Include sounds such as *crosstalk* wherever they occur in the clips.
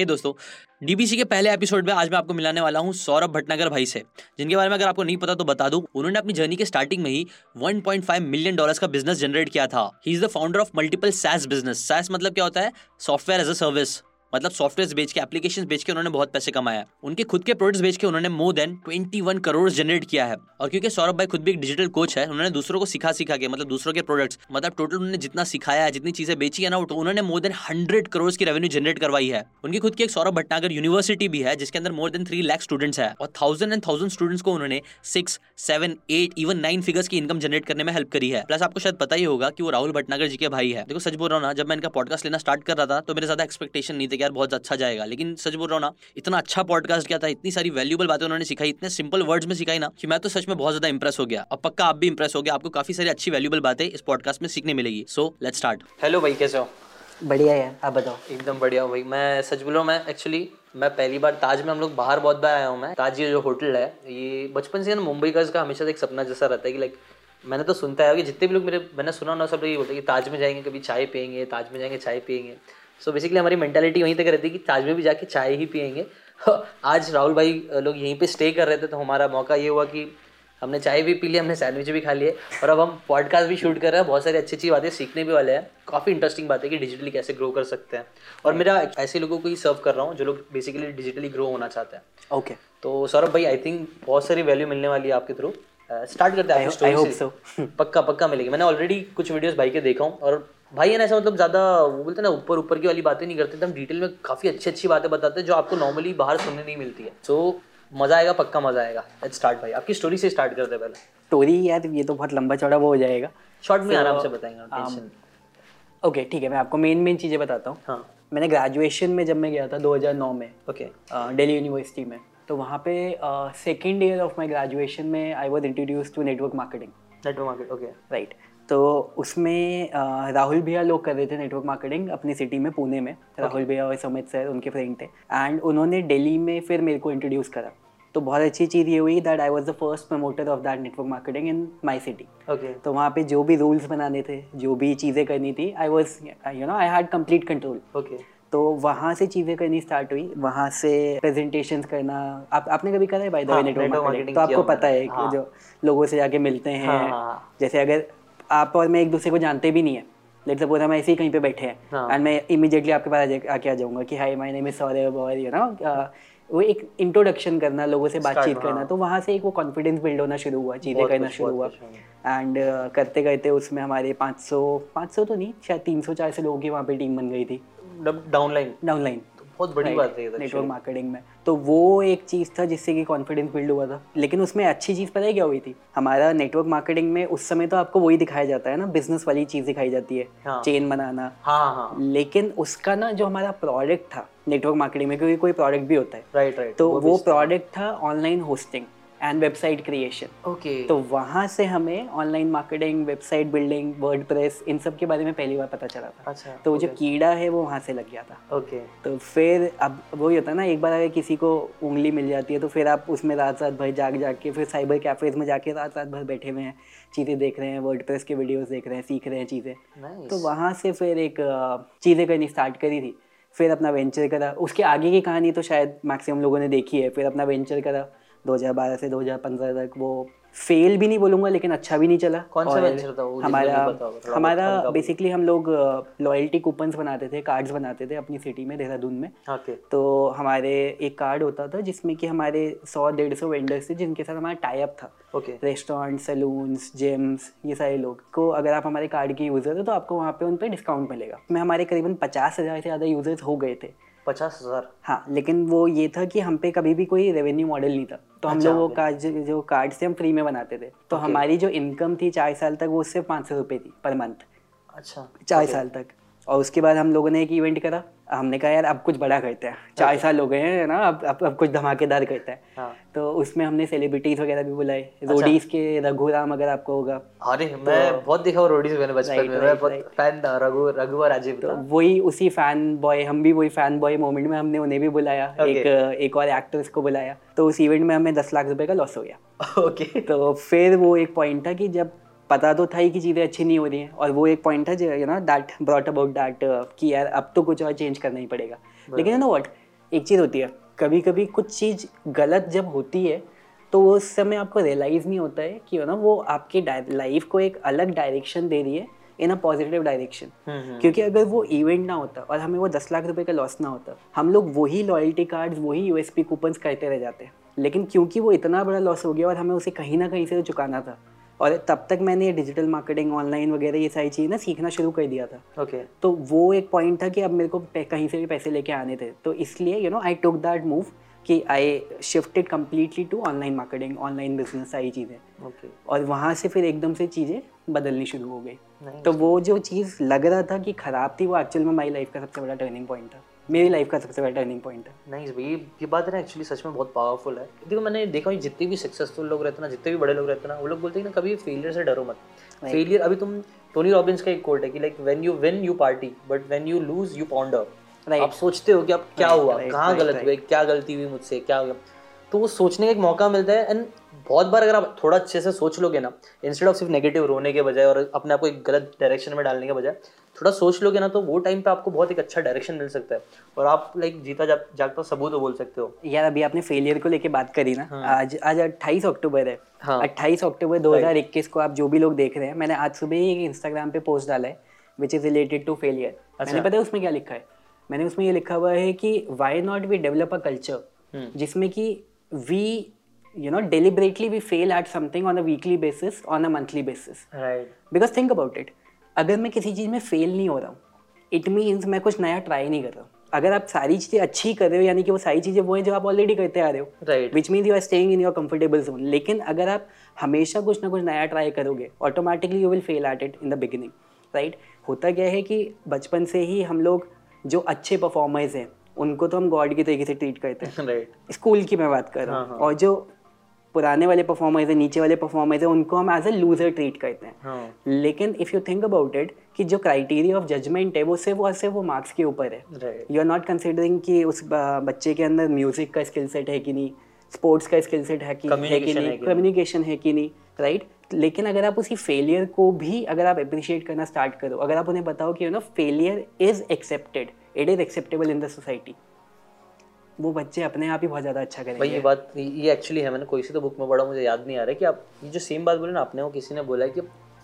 हे दोस्तों डीबीसी के पहले एपिसोड में आज मैं आपको मिलाने वाला हूँ सौरभ भटनागर भाई से, जिनके बारे में अगर आपको नहीं पता तो बता दूँ, उन्होंने अपनी जर्नी के स्टार्टिंग में ही 1.5 मिलियन डॉलर्स का बिज़नेस जनरेट किया था। He is the founder of multiple SaaS business SaaS मतलब क्या होता है? सॉफ्टवेयर एज अ सर्विस मतलब सॉफ्टवेयर बेच के एप्लीकेशन बेच के उन्होंने बहुत पैसे कमाया उनके खुद के प्रोडक्ट्स बेच के उन्होंने मोर देन 21 करोड़ जनरेट किया है। और क्योंकि सौरभ भाई खुद भी एक डिजिटल कोच है, उन्होंने दूसरों को सिखा सिखा के मतलब दूसरों के प्रोडक्ट्स मतलब टोटल उन्होंने जितना सिखाया है, जितनी चीज़ें बेची है ना तो उन्होंने मोर देन हंड्रेड करोड़ की रेवेन्यू जनरेट करवाई है। उनकी खुद की एक सौरभ भटनागर यूनिवर्सिटी भी है, जिसके अंदर more than three lakh students है। और थाउज़ेंड एंड थाउज़ेंड स्टूडेंट्स को उन्होंने six seven eight even nine figures की इनकम जनरेट करने में हेल्प करी है। प्लस आपको शायद पता ही होगा कि वो राहुल भटनागर जी के भाई है। देखो, सच बोल रहा हूँ ना, जब मैं इनका पॉडकास्ट लेना स्टार्ट कर रहा था तो मेरे ज़्यादा एक्सपेक्टेशन नहीं थे कि यार बहुत अच्छा जाएगा। लेकिन सच बोल रहा हूँ ना इतना अच्छा पॉडकास्ट किया था इतनी सारी वैल्यूबल बातें उन्होंने सिखाई इतने सिंपल वर्ड्स में सिखाई ना कि मैं तो सच में बहुत ज़्यादा इंप्रेस हो गया। अब पक्का आप भी इंप्रेस हो गया आपको काफ़ी सारी अच्छी वैल्यूबल बातें इस पॉडकास्ट में सीखने मिलेगी। सो लेट स्टार्ट हेलो भाई कैसे हो? बढ़िया है आप बताओ? एकदम बढ़िया भाई। मैं सच बोल मैं एक्चुअली मैं पहली बार ताज में हम लोग बाहर बहुत बार आया हूँ मैं। ताज ये जो होटल है ये बचपन से ना मुंबई का इसका हमेशा एक सपना जैसा रहता है कि लाइक मैंने तो सुनता है कि जितने भी लोग मेरे मैंने सुना ना सब लोग ये बोलते हैं कि ताज में जाएँगे कभी चाय पियेंगे ताज में जाएँगे चाय पियेंगे। सो बेसिकली हमारी मेंटालिटी वहीं तक रहती है कि ताज में भी जाके चाय ही पियेंगे। *laughs* आज राहुल भाई लोग यहीं पे स्टे कर रहे थे तो हमारा मौका ये हुआ कि हमने चाय भी पी लिया हमने सैंडविच भी खा लिए और अब हम पॉडकास्ट भी शूट कर रहे हैं बहुत सारी अच्छी अच्छी बातें सीखने भी वाले हैं। काफ़ी इंटरेस्टिंग बात है कि डिजिटली कैसे ग्रो कर सकते हैं। और मेरा ऐसे लोगों को ही सर्व कर रहा हूँ जो लोग बेसिकली डिजिटली ग्रो होना चाहते हैं। Okay okay. तो सौरभ भाई आई थिंक बहुत सारी वैल्यू मिलने वाली है आपके थ्रू स्टार्ट करते हैं *laughs* पक्का पक्का मिलेगी। मैंने ऑलरेडी कुछ वीडियोस भाई के देखा हूँ और भाई है ना ऐसा मतलब ज़्यादा वो बोलते हैं ना ऊपर ऊपर की वाली बातें नहीं करते एकदम डिटेल में काफ़ी अच्छी अच्छी बातें बताते हैं जो आपको नॉर्मली बाहर सुनने नहीं मिलती है। सो so, मज़ा आएगा पक्का मज़ा आएगा। लेट्स स्टार्ट भाई। आपकी स्टोरी से स्टार्ट करते पहले। स्टोरी यार ये तो बहुत लंबा चौड़ा वो हो जाएगा। शॉर्ट में आराम से बताएँगे ओके ठीक है मैं आपको मेन मेन चीज़ें बताता हूँ। हाँ। मैंने ग्रेजुएशन में जब मैं गया था 2009 में ओके दिल्ली यूनिवर्सिटी में तो वहाँ पे second year of my graduation में I was introduce to network marketing network market okay right तो उसमें राहुल भैया लोग कर रहे थे नेटवर्क मार्केटिंग अपनी सिटी में पुणे में। Okay. राहुल भैया और सुमित सर उनके फ्रेंड थे। एंड उन्होंने दिल्ली में फिर मेरे को इंट्रोड्यूस करा। तो बहुत अच्छी चीज़ ये हुई that I was the first promoter of that network marketing in my city okay तो वहाँ पे जो भी रूल्स बनाने थे जो भी चीज़ें करनी थी I was you know I had complete control okay तो वहाँ से चीज़ें करनी स्टार्ट हुई। वहाँ से प्रेजेंटेशंस करना। आप आपने कभी करा है by the way network marketing तो आपको पता है हाँ. जो लोगों से जाके मिलते हैं हाँ, हाँ. जैसे अगर आप और मैं एक दूसरे को जानते भी नहीं है। लेट सपोज़ हम ऐसे ही कहीं पे बैठे हैं। एंड हाँ। मैं इमीडिएटली आपके पास आके आ जाऊँगा कि hi my name is Saurabh और यू नो वो एक इंट्रोडक्शन करना लोगों से बातचीत करना। हाँ। तो वहाँ से एक वो कॉन्फिडेंस बिल्ड होना शुरू हुआ चीज़ें करना शुरू हुआ। एंड uh, करते करते उसमें हमारे 500 500 तो नहीं शायद 300 400 लोगों की वहाँ पे टीम बन गई थी। डाउनलाइन डाउनलाइन बहुत बड़ी बात है नेटवर्क मार्केटिंग में। तो वो एक चीज़ था जिससे कि कॉन्फिडेंस बिल्ड हुआ था। लेकिन उसमें अच्छी चीज़ पता है क्या हुई थी? हमारा नेटवर्क मार्केटिंग में उस समय तो आपको वही दिखाया जाता है ना बिज़नेस वाली चीज़ दिखाई जाती है। हाँ. चेन बनाना। हाँ, हाँ. लेकिन उसका ना जो हमारा प्रोडक्ट था नेटवर्क मार्केटिंग में क्योंकि कोई प्रोडक्ट भी होता है। राइट राइट तो वो, वो प्रोडक्ट था। Online hosting and website creation okay तो वहाँ से हमें online marketing website building WordPress इन सब के बारे में पहली बार पता चला था। अच्छा तो okay. जो कीड़ा है वो वहाँ से लग गया था। Okay okay. तो फिर अब वही होता है ना एक बार अगर किसी को उंगली मिल जाती है तो फिर आप उसमें रात रात भर जाग जाग के फिर साइबर कैफेज में जाके रात रात भर बैठे हुए हैं चीज़ें देख रहे हैं वर्ड प्रेस के वीडियोज़ देख रहे हैं सीख रहे हैं चीज़ें। तो वहाँ से फिर एक चीज़ें करनी स्टार्ट करी थी। फिर अपना वेंचर करा। उसके आगे की कहानी तो शायद मैक्सिमम लोगों ने देखी है। फिर अपना वेंचर करा। 2012 से 2015 तक वो फेल भी नहीं बोलूँगा लेकिन अच्छा भी नहीं चला। कौन सा वेंचर था वो? हमारा हमारा बेसिकली हम लोग लॉयल्टी कूपन्स बनाते थे कार्ड्स बनाते थे अपनी सिटी में देहरादून में। Okay. तो हमारे एक कार्ड होता था जिसमें कि हमारे सौ डेढ़ सौ वेंडर्स थे जिनके साथ हमारा टाइप था। Okay. रेस्टोरेंट सैलून्स जिम्स ये सारे लोग। को अगर आप हमारे कार्ड के यूज़र हो तो आपको वहाँ पे उन पर डिस्काउंट मिलेगा। में हमारे करीबन पचास हज़ार से ज़्यादा यूज़र्स हो गए थे। पचास हज़ार। हाँ लेकिन वो ये था कि हम पे कभी भी कोई रेवेन्यू मॉडल नहीं था। तो हम अच्छा, लोग वो कार्ड जो कार्ड से हम फ्री में बनाते थे। तो हमारी जो इनकम थी चार साल तक वो सिर्फ़ पाँच सौ रुपये थी पर मंथ अच्छा चार साल तक। और उसके बाद हम लोगों ने एक इवेंट करा। हमने कहा यार अब कुछ बड़ा करते हैं। चार साल हो गए हैं ना अब अब, अब कुछ धमाकेदार करते हैं। हाँ। तो उसमें हमने सेलिब्रिटीज वगैरह भी बुलाए। अच्छा। रोडीज के रघुराम अगर आपको होगा। अरे तो, मैं बहुत देखा रोडीज मैंने बचपन में। मैं बहुत फ़ैन था रघु रघु और राजीव तो वही उसी फ़ैन बॉय हम भी वही फ़ैन बॉय मोमेंट में हमने उन्हें भी बुलाया। एक एक और एक्टर्स को बुलाया। तो उस इवेंट में हमें दस लाख रुपए का लॉस हो गया। *laughs* ओके तो फिर वो एक पॉइंट था कि जब पता तो था ही कि चीज़ें अच्छी नहीं हो रही हैं। और वो एक पॉइंट था जो you know that brought about that कि यार अब तो कुछ और चेंज करना ही पड़ेगा। लेकिन यू नो व्हाट एक चीज़ होती है कभी कभी कुछ चीज़ गलत जब होती है तो उस समय आपको रियलाइज़ नहीं होता है कि ना वो आपके लाइफ को एक अलग डायरेक्शन दे रही है इन अ पॉजिटिव डायरेक्शन क्योंकि अगर वो इवेंट ना होता और हमें वो दस लाख रुपए का लॉस ना होता हम लोग वही लॉयल्टी कार्ड वही यूएसपी कूपन करते रह जाते हैं। लेकिन क्योंकि वो इतना बड़ा लॉस हो गया और हमें उसे कहीं ना कहीं से तो चुकाना था और तब तक मैंने ये डिजिटल मार्केटिंग ऑनलाइन वगैरह ये सारी चीज़ ना सीखना शुरू कर दिया था। Okay okay. तो वो एक पॉइंट था कि अब मेरे को कहीं से भी पैसे लेके आने थे। तो इसलिए you know I took that move कि I shifted completely to online marketing online business सारी चीज़ें। Okay. और वहाँ से फिर एकदम से चीज़ें बदलनी शुरू हो गई। तो वो जो चीज़ लग रहा था कि ख़राब थी वो एक्चुअल में माई लाइफ का सबसे बड़ा टर्निंग पॉइंट था। मेरी लाइफ का सबसे बड़ा टर्निंग पॉइंट है। नहीं भाई ये बात है ना एक्चुअली सच में बहुत पावरफुल है। देखो मैंने देखा जितने भी सक्सेसफुल लोग रहते ना जितने भी बड़े लोग रहते ना वो लोग बोलते हैं ना कभी फेलियर से डरो मत। फेलियर अभी तुम टोनी रॉबिन्स का एक कोट है कि like when you win you party but when you lose you ponder. आप सोचते हो कि अब क्या हुआ कहाँ गलत हुए क्या गलती हुई मुझसे क्या हुआ। तो वो सोचने का एक मौका मिलता है एंड बहुत बार अगर आप थोड़ा अच्छे से सोच लोगे ना इंस्टेड ऑफ़ सिर्फ़ नेगेटिव रोने के बजाय और अपने आप को एक गलत डायरेक्शन में डालने के बजाय थोड़ा सोच लोगे ना तो वो टाइम पे आपको बहुत एक अच्छा डायरेक्शन मिल सकता है। और आप लाइक जीता जा, जागता सबूत बोल सकते हो। यार अभी आपने फेलियर को लेके बात करी ना हाँ. आज आज अट्ठाईस अक्टूबर है। हाँ. अट्ठाईस अक्टूबर दो हज़ार इक्कीस को आप जो भी लोग देख रहे हैं मैंने आज सुबह ही इंस्टाग्राम पे पोस्ट डाला है which is related to failure मैंने पता है उसमें क्या लिखा है? मैंने उसमें ये लिखा हुआ है कि why not we develop a culture जिसमें कि we you know deliberately we fail at something on a weekly basis on a monthly basis right because think about it अगर मैं किसी चीज़ में फेल नहीं हो रहा हूँ इट मीन्स मैं कुछ नया ट्राई नहीं कर रहा हूँ। अगर आप सारी चीज़ें अच्छी कर रहे हो यानी कि वो सारी चीज़ें वो हैं जो आप ऑलरेडी करते आ रहे हो right which mean you are staying in your comfortable zone लेकिन अगर आप हमेशा कुछ ना कुछ नया ट्राई करोगे automatically you will fail at it in the beginning right होता क्या है कि बचपन से ही हम लोग जो अच्छे परफॉर्मर्स हैं उनको तो हम गॉड की तरीके से ट्रीट करते हैं। *laughs* Right. स्कूल की मैं बात कर रहा हूँ। हाँ, हाँ. और जो पुराने वाले परफॉर्मर्स है नीचे वाले परफॉर्मर्स है उनको हम एज ए लूजर ट्रीट करते हैं। हाँ. लेकिन if you think about it कि जो क्राइटेरिया ऑफ़ जजमेंट है वो सिर्फ़ और सिर्फ़ वो मार्क्स के ऊपर है। यू आर नॉट कंसिडरिंग कि उस बच्चे के अंदर म्यूज़िक का स्किल सेट है कि नहीं स्पोर्ट्स का स्किल सेट है कि है कि नहीं कम्युनिकेशन है कि नहीं। राइट लेकिन अगर आप उसी फेलियर को भी अगर आप अप्रिशिएट करना स्टार्ट करो अगर आप उन्हें बताओ कि you know failure is accepted it is acceptable in the society वो बच्चे अपने आप ही बहुत ज़्यादा अच्छा करेंगे। भाई ये बात ये एक्चुअली है मैंने कोई सी तो बुक में पढ़ा मुझे याद नहीं आ रहा है कि आप ये जो सेम बात बोले ना आपने वो किसी ने बोला है कि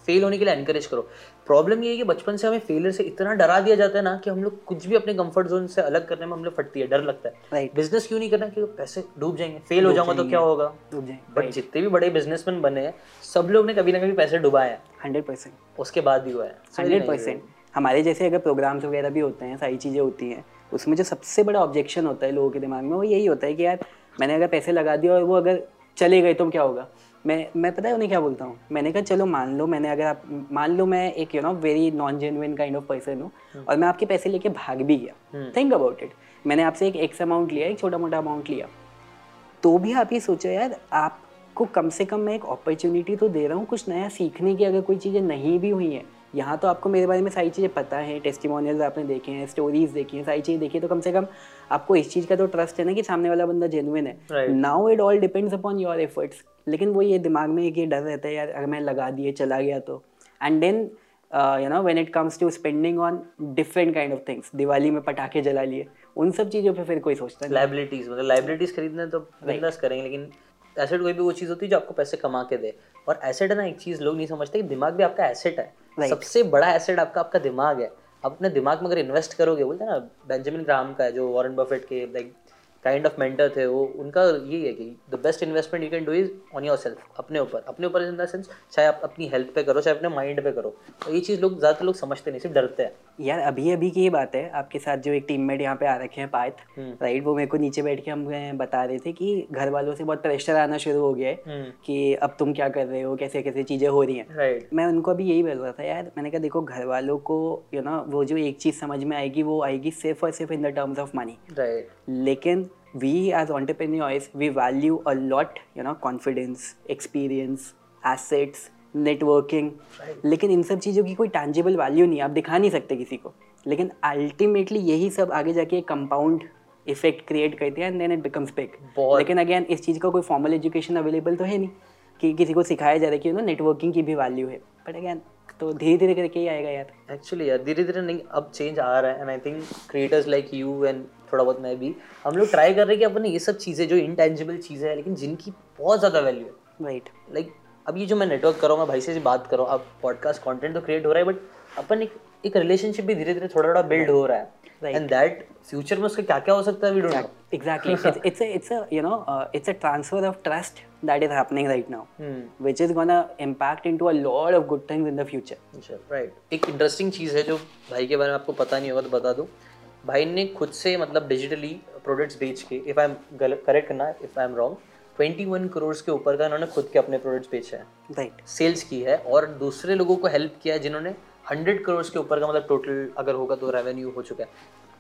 फेल होने के लिए एनकरेज करो। प्रॉब्लम ये है कि बचपन से हमें फेलियर से इतना डरा दिया जाता है ना कि हम लोग कुछ भी अपने कंफर्ट जोन से अलग करने में हम लोग फटती है डर लगता है। Right. बिज़नेस क्यों नहीं करना क्योंकि पैसे डूब जाएँगे? फेल हो जाऊँगा तो क्या होगा? डूब जाएँगे। बट जितने भी बड़े बिजनेसमैन बने हैं सब लोग ने कभी ना कभी पैसे डुबाए हैं। Hundred percent. उसके बाद भी हुआ है। Hundred percent. हमारे जैसे अगर प्रोग्राम्स वगैरह भी होते हैं सारी चीज़ें होती हैं उसमें जो सबसे बड़ा ऑब्जेक्शन होता है लोगों के दिमाग में वो यही होता है कि यार मैंने अगर पैसे लगा दिए और वो अगर चले गए तो क्या होगा? मैं मैं पता है उन्हें क्या बोलता हूँ? मैंने कहा चलो मान लो मैंने अगर आप मान लो मैं एक you know very non genuine kind of person हूँ और मैं आपके पैसे लेके भाग भी गया। थिंक अबाउट इट मैंने आपसे एक एक्स अमाउंट लिया एक छोटा मोटा अमाउंट लिया। तो भी आप ये सोचो यार आपको कम से कम मैं एक अपॉर्चुनिटी तो दे रहा हूँ कुछ नया सीखने की अगर कोई चीज़ें नहीं भी हुई हैं यहाँ तो आपको मेरे बारे में सारी चीज़ें पता है टेस्टिमोनियल्स आपने देखे हैं स्टोरीज देखी हैं सारी चीज़ें देखी तो कम से कम आपको इस चीज़ का तो ट्रस्ट है ना कि सामने वाला बंदा जेनुइन है। Now it all depends upon your efforts लेकिन वो ये दिमाग में एक ये डर रहता है यार अगर मैं लगा दिए चला गया तो। And then you know when it comes to spending on different kind of things Diwali में पटाखे जला लिए उन सब चीज़ों पे फिर कोई सोचता है लाइबिलिटीज मतलब लाइबिलिटीज खरीदने तो बिंदास करेंगे लेकिन एसेट कोई भी वो चीज़ होती है जो आपको पैसे कमा के दे। और एसेट है ना एक चीज़ लोग नहीं समझते कि दिमाग भी आपका एसेट है। Right. सबसे बड़ा एसेट आपका आपका दिमाग है आप अपने दिमाग में अगर इन्वेस्ट करोगे, बोलते हैं ना बेंजामिन ग्राम का है, जो वॉरेन बफेट के लाइक काइंड ऑफ़ मेंटर थे वो उनका यही है कि the best investment you can do is on yourself अपने ऊपर। अपने ऊपर इन द सेंस चाहे आप अपनी हेल्थ पे करो चाहे अपने माइंड पे करो। तो ये चीज़ लोग ज़्यादातर लोग समझते नहीं सिर्फ़ डरते हैं। यार अभी अभी की ये बात है। आपके साथ जो एक टीममेट यहाँ पे आ रखे हैं पायत राइट हम्म। वो मेरे को नीचे बैठ के हम बता रहे थे कि घर वालों से बहुत प्रेशर आना शुरू हो गया है हम्म। कि अब तुम क्या कर रहे हो कैसे कैसे चीज़ें हो रही हैं। मैं उनको अभी यही बोल रहा था यार मैंने कहा देखो घर वालों को यू नो वो जो एक चीज़ समझ में आएगी वो आएगी सिर्फ़ और सिर्फ़ in the terms of money right लेकिन we as entrepreneurs we value a lot you know confidence experience assets networking लेकिन इन सब चीज़ों की कोई टैंजिबल वैल्यू नहीं आप दिखा नहीं सकते किसी को। लेकिन अल्टीमेटली यही सब आगे जाके एक कंपाउंड इफ़ेक्ट क्रिएट करते हैं and then it becomes big लेकिन अगेन इस चीज़ का कोई फॉर्मल एजुकेशन अवेलेबल तो है नहीं कि किसी को सिखाया जा रहा है कि यू नो नेटवर्किंग की भी वैल्यू है। बट अगेन तो धीरे धीरे करके ही आएगा यार। एक्चुअली यार धीरे धीरे नहीं अब चेंज आ रहा है। And I think creators like you and थोड़ा बहुत मैं भी। हम लोग ट्राई कर रहे हैं कि अपने ये सब चीज़ें जो इंटेंजिबल चीज़ें हैं लेकिन जिनकी बहुत ज़्यादा वैल्यू है। राइट लाइक अब ये जो मैं नेटवर्क कर रहा हूँ मैं भाई से बात करो अब पॉडकास्ट कंटेंट तो क्रिएट हो रहा है बट अपन एक एक रिलेशनशिप भी धीरे धीरे थोड़ा थोड़ा बिल्ड हो रहा है। एंड दैट फ्यूचर में उसका क्या क्या हो सकता है we don't know exactly. It's, it's a it's a you know it's a transfer of trust that is happening right now hmm. which is gonna impact into a lot of good things in the future. Sure, right. एक interesting चीज़ है जो भाई के बारे में आपको पता नहीं होगा तो बता दूँ। भाई ने खुद से मतलब डिजिटली प्रोडक्ट्स बेच के इफ़ आई एम करेक्ट करना if I am wrong 21 crore के ऊपर का इन्होंने खुद के अपने प्रोडक्ट्स बेचे हैं। राइट. सेल्स की है और दूसरे लोगों को हेल्प किया है जिन्होंने हंड्रेड करोड़ के ऊपर का मतलब टोटल अगर होगा तो रेवेन्यू हो चुका है।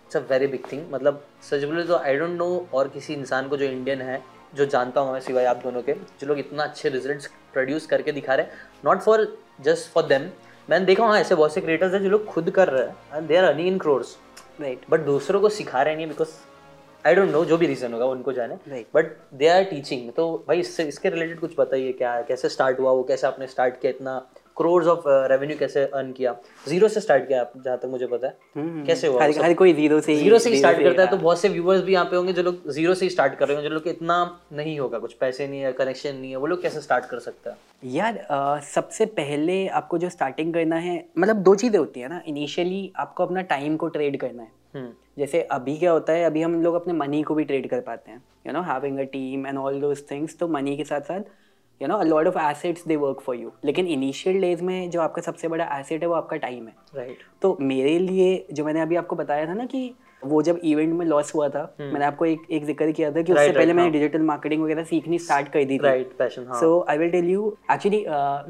It's a very big thing मतलब सच बोले तो आई डोंट नो और किसी इंसान को जो इंडियन है जो जानता हूँ मैं सिवाय आप दोनों के जो लोग इतना अच्छे रिज़ल्ट प्रोड्यूस करके दिखा रहे हैं। Not for just for them मैंने देखा हाँ ऐसे बहुत से क्रिएटर्स हैं जो लोग खुद कर रहे हैं and they are earning in crores right but दूसरों को सिखा रहे नहीं बिकॉज़ आई डोंट नो जो भी रीजन होगा उनको जाने। बट दे आर टीचिंग तो भाई इससे इसके रिलेटेड कुछ बताइए क्या कैसे स्टार्ट हुआ वो कैसे आपने स्टार्ट किया इतना क्रोर्स ऑफ़ रेवेन्यू कैसे अर्न किया? ज़ीरो से स्टार्ट किया जहाँ तक मुझे पता है। हम्म, कैसे हुआ हर, हर कोई ज़ीरो से ज़ीरो से स्टार्ट करता है तो बहुत से व्यूअर्स भी यहाँ पे होंगे जो लोग ज़ीरो से स्टार्ट कर रहे हैं जो लोग इतना नहीं होगा कुछ पैसे नहीं है कनेक्शन नहीं है वो लोग कैसे स्टार्ट कर सकता है? यार आ, सबसे पहले आपको जो स्टार्टिंग करना है मतलब दो चीज़ें होती है ना। इनिशियली आपको अपना टाइम को ट्रेड करना है। हम्म। जैसे अभी क्या होता है अभी हम लोग अपने मनी को भी ट्रेड कर पाते हैं। You know having a team and all those things तो मनी के साथ साथ you know lot of assets they work for you लेकिन इनिशियल डेज़ में जो आपका सबसे बड़ा एसेट है वो आपका टाइम है। Right right. तो मेरे लिए जो मैंने अभी आपको बताया था ना कि वो जब इवेंट में लॉस हुआ था hmm. मैंने आपको एक एक ज़िक्र किया था कि right, उससे right, पहले मैंने डिजिटल मार्केटिंग वगैरह सीखनी स्टार्ट कर दी थी। So I will tell you actually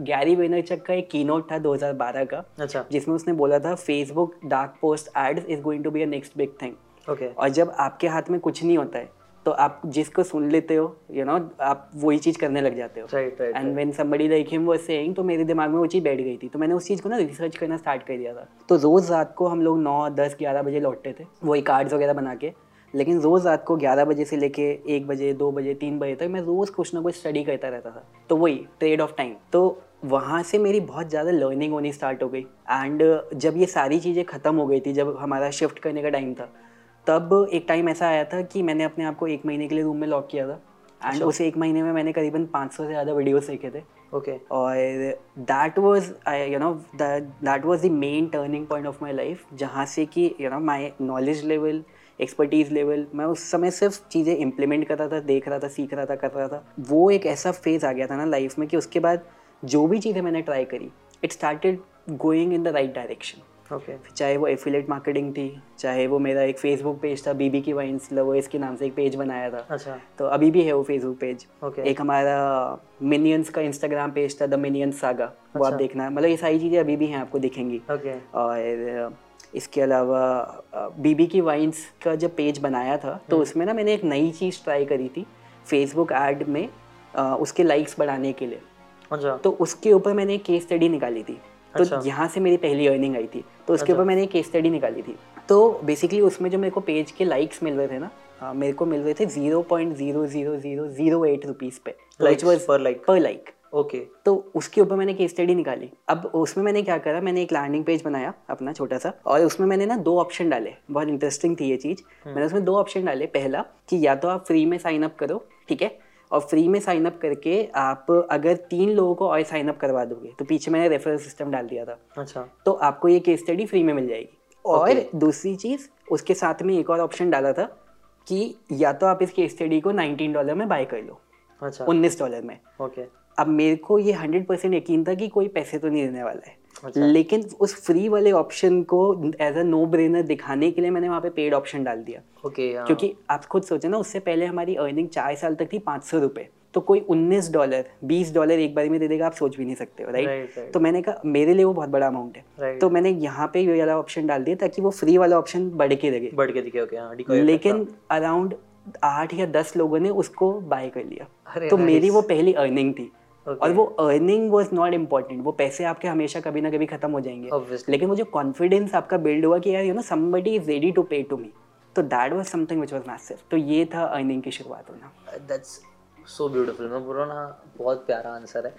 Gary Vaynerchuk का एक कीनोट था 2012 का अच्छा। जिसमें उसने बोला था Facebook dark post ads is going to be a next big thing और जब आपके हाथ में कुछ नहीं होता है तो आप जिसको सुन लेते हो यू you नो know, आप वही चीज़ करने लग जाते हो। And when somebody like him was saying तो मेरे दिमाग में वो चीज़ बैठ गई थी। तो मैंने उस चीज़ को ना रिसर्च करना स्टार्ट कर दिया था। तो रोज़ रात को हम लोग नौ दस ग्यारह बजे लौटते थे वही कार्ड्स वगैरह बना के। लेकिन रोज़ रात को ग्यारह बजे से लेके एक बजे दो बजे तीन बजे तक मैं रोज़ कुछ ना कुछ स्टडी करता रहता था। तो वही ट्रेड ऑफ़ टाइम तो वहाँ से मेरी बहुत ज़्यादा लर्निंग होनी स्टार्ट हो गई। एंड जब ये सारी चीज़ें ख़त्म हो गई थी जब हमारा शिफ्ट करने का टाइम था तब एक टाइम ऐसा आया था कि मैंने अपने आप को एक महीने के लिए रूम में लॉक किया था एंड अच्छा। उस एक महीने में मैंने करीबन 500 से ज़्यादा वीडियोस देखे थे ओके okay. और that was you know that was the main turning point of my life जहाँ से कि you know my knowledge level expertise level मैं उस समय सिर्फ़ चीज़ें इम्प्लीमेंट कर रहा था देख रहा था सीख रहा था कर रहा था वो एक ऐसा फ़ेज़ आ गया था ना लाइफ में कि उसके बाद जो भी चीज़ें मैंने ट्राई करी it started going in the right direction okay okay. चाहे वो एफिलेट मार्केटिंग थी चाहे वो मेरा एक फेसबुक पेज था बीबी की वाइन्स लवर्स के नाम से एक पेज बनाया था अच्छा तो अभी भी है वो फेसबुक पेज ओके okay. एक हमारा मिनियंस का इंस्टाग्राम पेज था द मिनियंस सागा अच्छा. वो अच्छा. आप देखना मतलब ये सारी चीज़ें अभी भी हैं आपको दिखेंगी ओके okay. और इसके अलावा बीबी की वाइन्स का जब पेज बनाया था तो हम्म। उसमें ना मैंने एक नई चीज़ ट्राई करी थी फेसबुक एड में उसके लाइक्स बढ़ाने के लिए अच्छा तो उसके ऊपर मैंने एक केस स्टडी निकाली थी तो अच्छा। यहाँ से मेरी पहली अर्निंग आई थी। तो उसके अच्छा। ऊपर अच्छा। मैंने एक केस स्टडी निकाली थी। तो बेसिकली उसमें जो मेरे को पेज के लाइक्स मिल रहे थे ना आ, मेरे को मिल रहे थे zero point zero zero zero zero eight rupees पे पर लाइक पर लाइक ओके तो उसके ऊपर मैंने केस स्टडी निकाली। अब उसमें मैंने क्या करा मैंने एक लैंडिंग पेज बनाया अपना छोटा सा और उसमें मैंने ना दो ऑप्शन डाले। बहुत इंटरेस्टिंग थी ये चीज़। हम्म। मैंने उसमें दो ऑप्शन डाले। पहला कि या तो आप फ्री में साइन अप करो ठीक है? और फ्री में साइन अप करके आप अगर तीन लोगों को और साइन अप करवा दोगे तो पीछे मैंने रेफरल सिस्टम डाल दिया था। अच्छा। तो आपको ये केस स्टडी फ्री में मिल जाएगी। और दूसरी चीज़ उसके साथ में एक और ऑप्शन डाला था कि या तो आप इस केस स्टडी को नाइनटीन डॉलर में बाय कर लो अच्छा। उन्नीस डॉलर में। ओके अब मेरे को ये हंड्रेड परसेंट यकीन था कि कोई पैसे तो नहीं देने वाला है। अच्छा। लेकिन उस फ्री वाले ऑप्शन को एज अ नो ब्रेनर दिखाने के लिए मैंने वहाँ पे पेड ऑप्शन डाल दिया। ओके okay, क्योंकि आप खुद सोचे ना उससे पहले हमारी अर्निंग चार साल तक थी पाँच सौ रुपये तो कोई उन्नीस डॉलर बीस डॉलर एक बार में दे देगा आप सोच भी नहीं सकते हो राइट right? right, तो मैंने कहा मेरे लिए वो बहुत बड़ा अमाउंट है। Right. तो मैंने यहाँ पे ये वाला ऑप्शन डाल दिया ताकि वो फ्री वाला ऑप्शन बढ़ के देगे बढ़ के दिखे ओके लेकिन अराउंड आठ या दस लोगों ने उसको बाय कर लिया। तो मेरी वो पहली अर्निंग थी। Okay. और वो अर्निंग वॉज़ नॉट इंपॉर्टेंट वो पैसे आपके हमेशा कभी ना कभी खत्म हो जाएँगे। Obviously. लेकिन वो जो कॉन्फिडेंस आपका बिल्ड हुआ कि यार you know somebody is ready to pay to me तो that was something which was massive तो ये था अर्निंग की शुरुआत होना। दैट्स सो ब्यूटीफुल मैं बोल ना बहुत प्यारा आंसर है।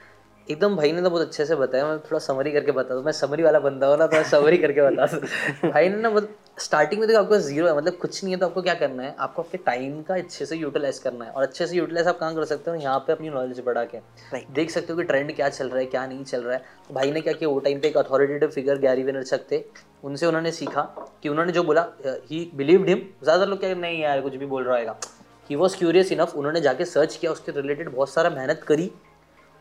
एकदम भाई ने तो बहुत अच्छे से बताया। मैं थोड़ा समरी करके बता दूँ। मैं समरी वाला बंदा हूँ ना तो समरी करके बता दूँ। *laughs* भाई ने ना बहुत स्टार्टिंग में तो आपको ज़ीरो है मतलब कुछ नहीं है तो आपको क्या करना है? आपको आपके टाइम का अच्छे से यूटिलाइज करना है और अच्छे से यूटिलाइज आप कहाँ कर सकते हो? यहाँ पे अपनी नॉलेज बढ़ा के। Right. देख सकते हो कि ट्रेंड क्या चल रहा है क्या नहीं चल रहा है। तो भाई ने क्या किया? वो टाइम पे एक अथॉरिटेटिव फिगर गैरी वेनरचक थे। उनसे उन्होंने सीखा कि उन्होंने जो बोला ही बिलीव्ड हिम ज़्यादा लोग क्या नहीं यार कुछ भी बोल रहा है ही वॉज़ क्यूरियस इनफ उन्होंने जाके सर्च किया उसके रिलेटेड बहुत सारा मेहनत करी।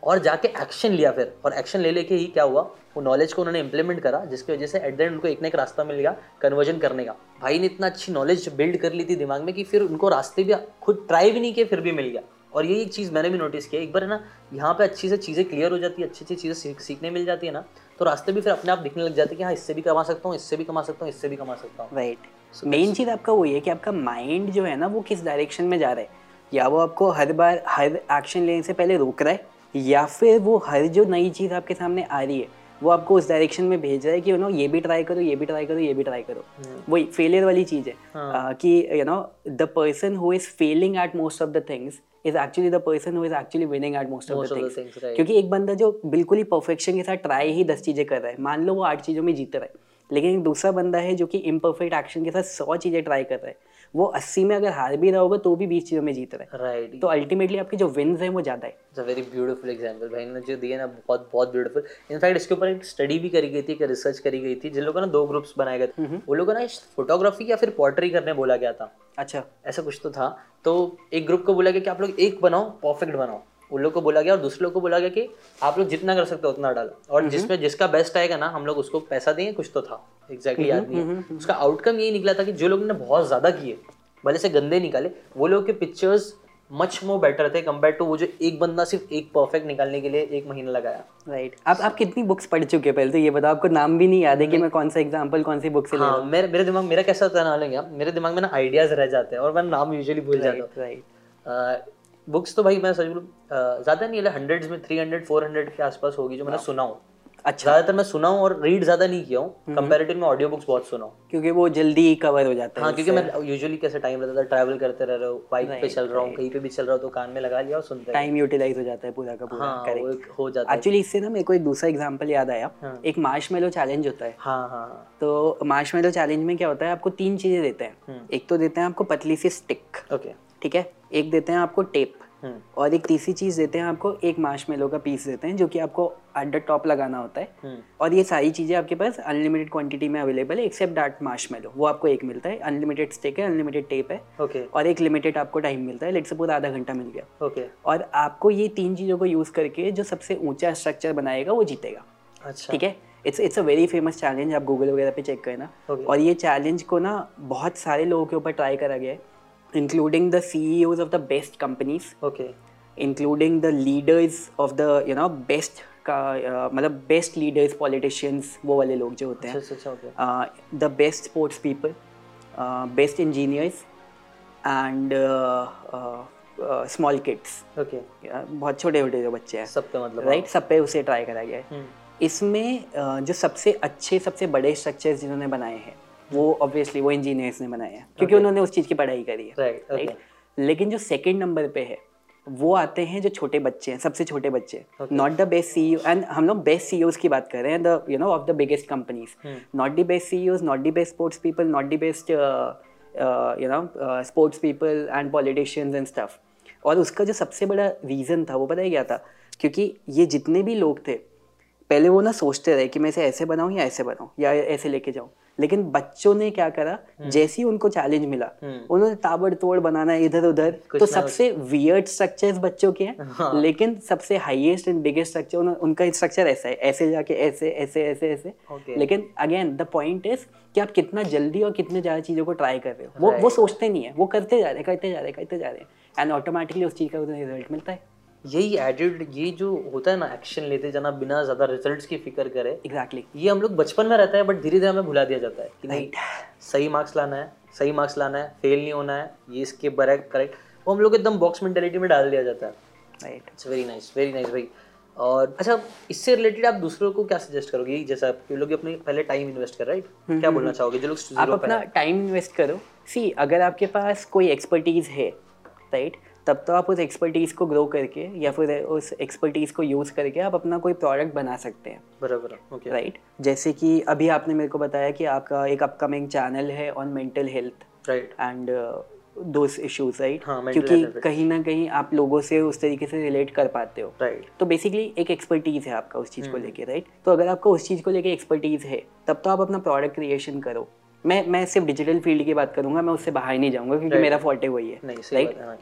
और जाके एक्शन लिया फिर। और एक्शन ले लेके ही क्या हुआ? वो नॉलेज को उन्होंने इंप्लीमेंट करा जिसकी वजह से एट द एंड उनको एक ना एक रास्ता मिल गया कन्वर्जन करने का। भाई ने इतना अच्छी नॉलेज बिल्ड कर ली थी दिमाग में कि फिर उनको रास्ते भी खुद ट्राई भी नहीं किए फिर भी मिल गया। और यही एक चीज़ मैंने भी नोटिस किया। एक बार है ना यहाँ पे अच्छी से चीज़ें क्लियर हो जाती है अच्छी अच्छी चीज़ें सीखने मिल जाती है ना तो रास्ते भी फिर अपने आप दिखने लग जाते हैं कि हाँ इससे भी कमा सकता हूँ इससे भी कमा सकता हूँ इससे भी कमा सकता हूँ। राइट मेन चीज़ आपका वही है कि आपका माइंड जो है ना वो किस डायरेक्शन में जा रहा है? या वो आपको हर बार हर एक्शन लेने से पहले रोक रहा है? या फिर वो हर जो नई चीज़ आपके सामने आ रही है वो आपको उस डायरेक्शन में भेज रहा है कि यू नो ये भी ट्राई करो ये भी ट्राई करो ये भी ट्राई करो hmm. वही फेलियर वाली चीज़ है हाँ. uh, कि you know the person who is failing at most of the things is actually the person who is actually winning at most of the things क्योंकि एक बंदा जो बिल्कुल ही परफेक्शन के साथ ट्राई ही दस चीज़ें कर रहा है मान लो वो आठ चीज़ों में जीत रहा है लेकिन एक दूसरा बंदा है जो कि इम्परफेक्ट एक्शन के साथ सौ चीज़ें ट्राई कर रहा है वो अस्सी में अगर हार भी रहा होगा तो भी बीस चीज़ों में जीत रहे है। राइट तो अल्टीमेटली आपके जो विन्स है वो ज़्यादा है। वेरी ब्यूटीफुल एग्ज़ाम्पल भाई। ने जो दिया ना बहुत बहुत ब्यूटीफुल इनफैक्ट इसके ऊपर एक स्टडी भी करी गई थी एक रिसर्च करी गई थी जिन लोगों ने दो ग्रुप्स बनाए गए थे। वो लोगों ने फोटोग्राफी या फिर पोर्ट्री करने बोला गया था। अच्छा। ऐसा कुछ तो था। तो एक ग्रुप को बोला गया कि आप लोग एक बनाओ परफेक्ट बनाओ। उन लोग को बोला गया और दूसरे लोग को बोला गया कि आप लोग जितना कर सकते हो उतना डालो। और। जिसमें जिसका बेस्ट आएगा ना हम लोग उसको पैसा देंगे कुछ तो था। एग्जैक्टली याद नहीं है। उसका आउटकम यही निकला था कि जो लोगों ने बहुत ज़्यादा किए भले से गंदे निकाले वो लोग के पिक्चर्स मच मोर बेटर थे कंपेयर टू वो जो एक बंदा सिर्फ़ एक परफेक्ट निकालने के लिए एक महीना लगाया। Right right. आप आप कितनी बुक्स पढ़ चुके हैं पहले तो ये बताओ आपको नाम भी नहीं याद है कि मैं कौन सा एग्जांपल कौन सी बुक से हाँ, मेरे मेरे दिमाग मेरा कैसा होता है ना लेंगे मेरे दिमाग में ना आइडियाज़ रह जाते हैं और मैं नाम यूजुअली भूल जाता हूँ। राइट बुक्स तो भाई मैं सच बोलूँ ज़्यादा नहीं है हंड्रेड्स में थ्री हंड्रेड फोर हंड्रेड के आसपास होगी जो मैंने। सुना हूँ। अच्छा। ज़्यादातर मैं सुना हूँ और रीड ज़्यादा नहीं किया हूँ। कंपेरेटिव हम्म। में ऑडियो बुक्स बहुत सुना हूँ। क्योंकि वो जल्दी कवर हो जाता है हाँ क्योंकि मैं यूजुअली कैसे टाइम रहता था ट्रैवल करते रह रहे हो बाइक पे चल रहा हूँ कहीं पे भी चल रहा हूँ तो कान में लगा लिया और सुनते टाइम यूटिलाइज हो जाता है पूरा का पूरा हाँ, हो जाता है। एक्चुअली इससे ना मेरे को एक दूसरा एग्ज़ाम्पल याद आया। हाँ। एक मार्श मेलो चैलेंज होता है। हाँ हाँ तो मार्श मेलो चैलेंज में क्या होता है आपको तीन चीज़ें देते हैं। हम्म। एक तो देते हैं आपको पतली सी स्टिक ओके ठीक है? एक देते हैं आपको टेप हम्म। और एक तीसरी चीज़ देते हैं आपको एक मेलो का पीस देते हैं जो कि आपको अंडर टॉप लगाना होता है। हम्म। और ये सारी चीज़ें आपके पास अनलिमिटेड क्वांटिटी में अवेलेबल है एक्सेप्ट मार्श मेलो वो आपको एक मिलता है। अनलिमिटेड स्टेक है अनलिमिटेड टेप है। ओके और एक लिमिटेड आपको टाइम मिलता है लेट सपोज़ आधा घंटा मिल गया। ओके और आपको ये तीन चीज़ों को यूज़ करके जो सबसे ऊँचा स्ट्रक्चर बनाएगा वो जीतेगा। अच्छा। ठीक है? It's it's a very famous challenge आप गूगल वगैरह पे चेक करना। Okay. और ये चैलेंज को ना बहुत सारे लोगों के ऊपर ट्राई करा गया है। Including the C of the best companies okay including the leaders of the you know best का मतलब बेस्ट लीडर्स पॉलिटिशियंस वो वाले लोग जो होते हैं the best sports people best engineers and small kids okay बहुत छोटे छोटे जो बच्चे हैं सब पे मतलब राइट सब पे उसे ट्राई करा गया है। इसमें जो सबसे अच्छे सबसे बड़े स्ट्रक्चर्स जिन्होंने बनाए हैं वो ऑब्वियसली वो इंजीनियर्स ने बनाए हैं क्योंकि उन्होंने उस चीज़ की पढ़ाई करी है राइट लेकिन जो सेकंड नंबर पे है वो आते हैं जो छोटे बच्चे हैं सबसे छोटे बच्चे। Not the best C and हम लोग बेस्ट सी की बात कर रहे हैं the you know of the biggest companies not the best C not the best sports people not the best you know sports people and politicians and stuff और उसका जो सबसे बड़ा रीज़न था वो पता ही क्या था? क्योंकि ये जितने भी लोग थे पहले वो ना सोचते रहे कि मैं इसे ऐसे बनाऊँ या ऐसे बनाऊँ या ऐसे लेके जाऊँ। लेकिन बच्चों ने क्या करा? हम्म। जैसे ही उनको चैलेंज मिला हम्म। उन्होंने ताबड़तोड़ बनाना इधर उधर तो सबसे वियर्ड स्ट्रक्चर बच्चों के हैं हाँ। लेकिन सबसे हाईएस्ट एंड बिगेस्ट स्ट्रक्चर उनका स्ट्रक्चर ऐसा है ऐसे जाके ऐसे ऐसे ऐसे ऐसे। लेकिन अगेन द पॉइंट इज़ कि आप कितना जल्दी और कितने ज़्यादा चीज़ों को ट्राई कर रहे हो। वो वो सोचते नहीं है वो करते जा रहे करते जा रहे करते जा रहे हैं। एंड ऑटोमेटिकली उस चीज़ का रिज़ल्ट मिलता है। यही एडिड ये जो होता है ना एक्शन लेते जाना बिना ज़्यादा रिजल्ट्स की फ़िक्र करे। Exactly exactly. ये हम लोग बचपन में रहता है बट धीरे धीरे हमें भुला दिया जाता है कि नहीं सही मार्क्स लाना है सही मार्क्स लाना है फेल नहीं होना है ये इसके बरेक्ट करेक्ट वो हम लोग एकदम बॉक्स मेंटेलिटी में डाल दिया जाता है। Right it's very nice very nice भाई। और अच्छा इससे रिलेटेड आप दूसरों को क्या सजेस्ट करोगे? जैसा आप लोग अपने पहले टाइम इन्वेस्ट कर राइट हम्म, क्या हम्म, बोलना हम्म। चाहोगे जो लोग आप अपना टाइम इन्वेस्ट करो। सी अगर आपके पास कोई एक्सपर्टीज है राइट तब तो आप उस एक्सपर्टीज़ को ग्रो करके या फिर उस एक्सपर्टीज़ को यूज़ करके आप अपना कोई प्रोडक्ट बना सकते हैं। बराबर ओके राइट जैसे कि अभी आपने मेरे को बताया कि आपका एक अपकमिंग चैनल है on mental health right and those issues right क्योंकि कहीं ना कहीं आप लोगों से उस तरीके से रिलेट कर पाते हो। Right right. तो बेसिकली एक एक्सपर्टीज है आपका उस चीज़ को hmm. लेके राइट तो अगर आपको उस चीज़ को लेके एक्सपर्टीज है तब तो आप अपना प्रोडक्ट क्रिएशन करो। मैं मैं सिर्फ़ डिजिटल फ़ील्ड की बात करूँगा मैं उससे बाहर नहीं जाऊँगा क्योंकि मेरा फॉल्टे वही है राइट।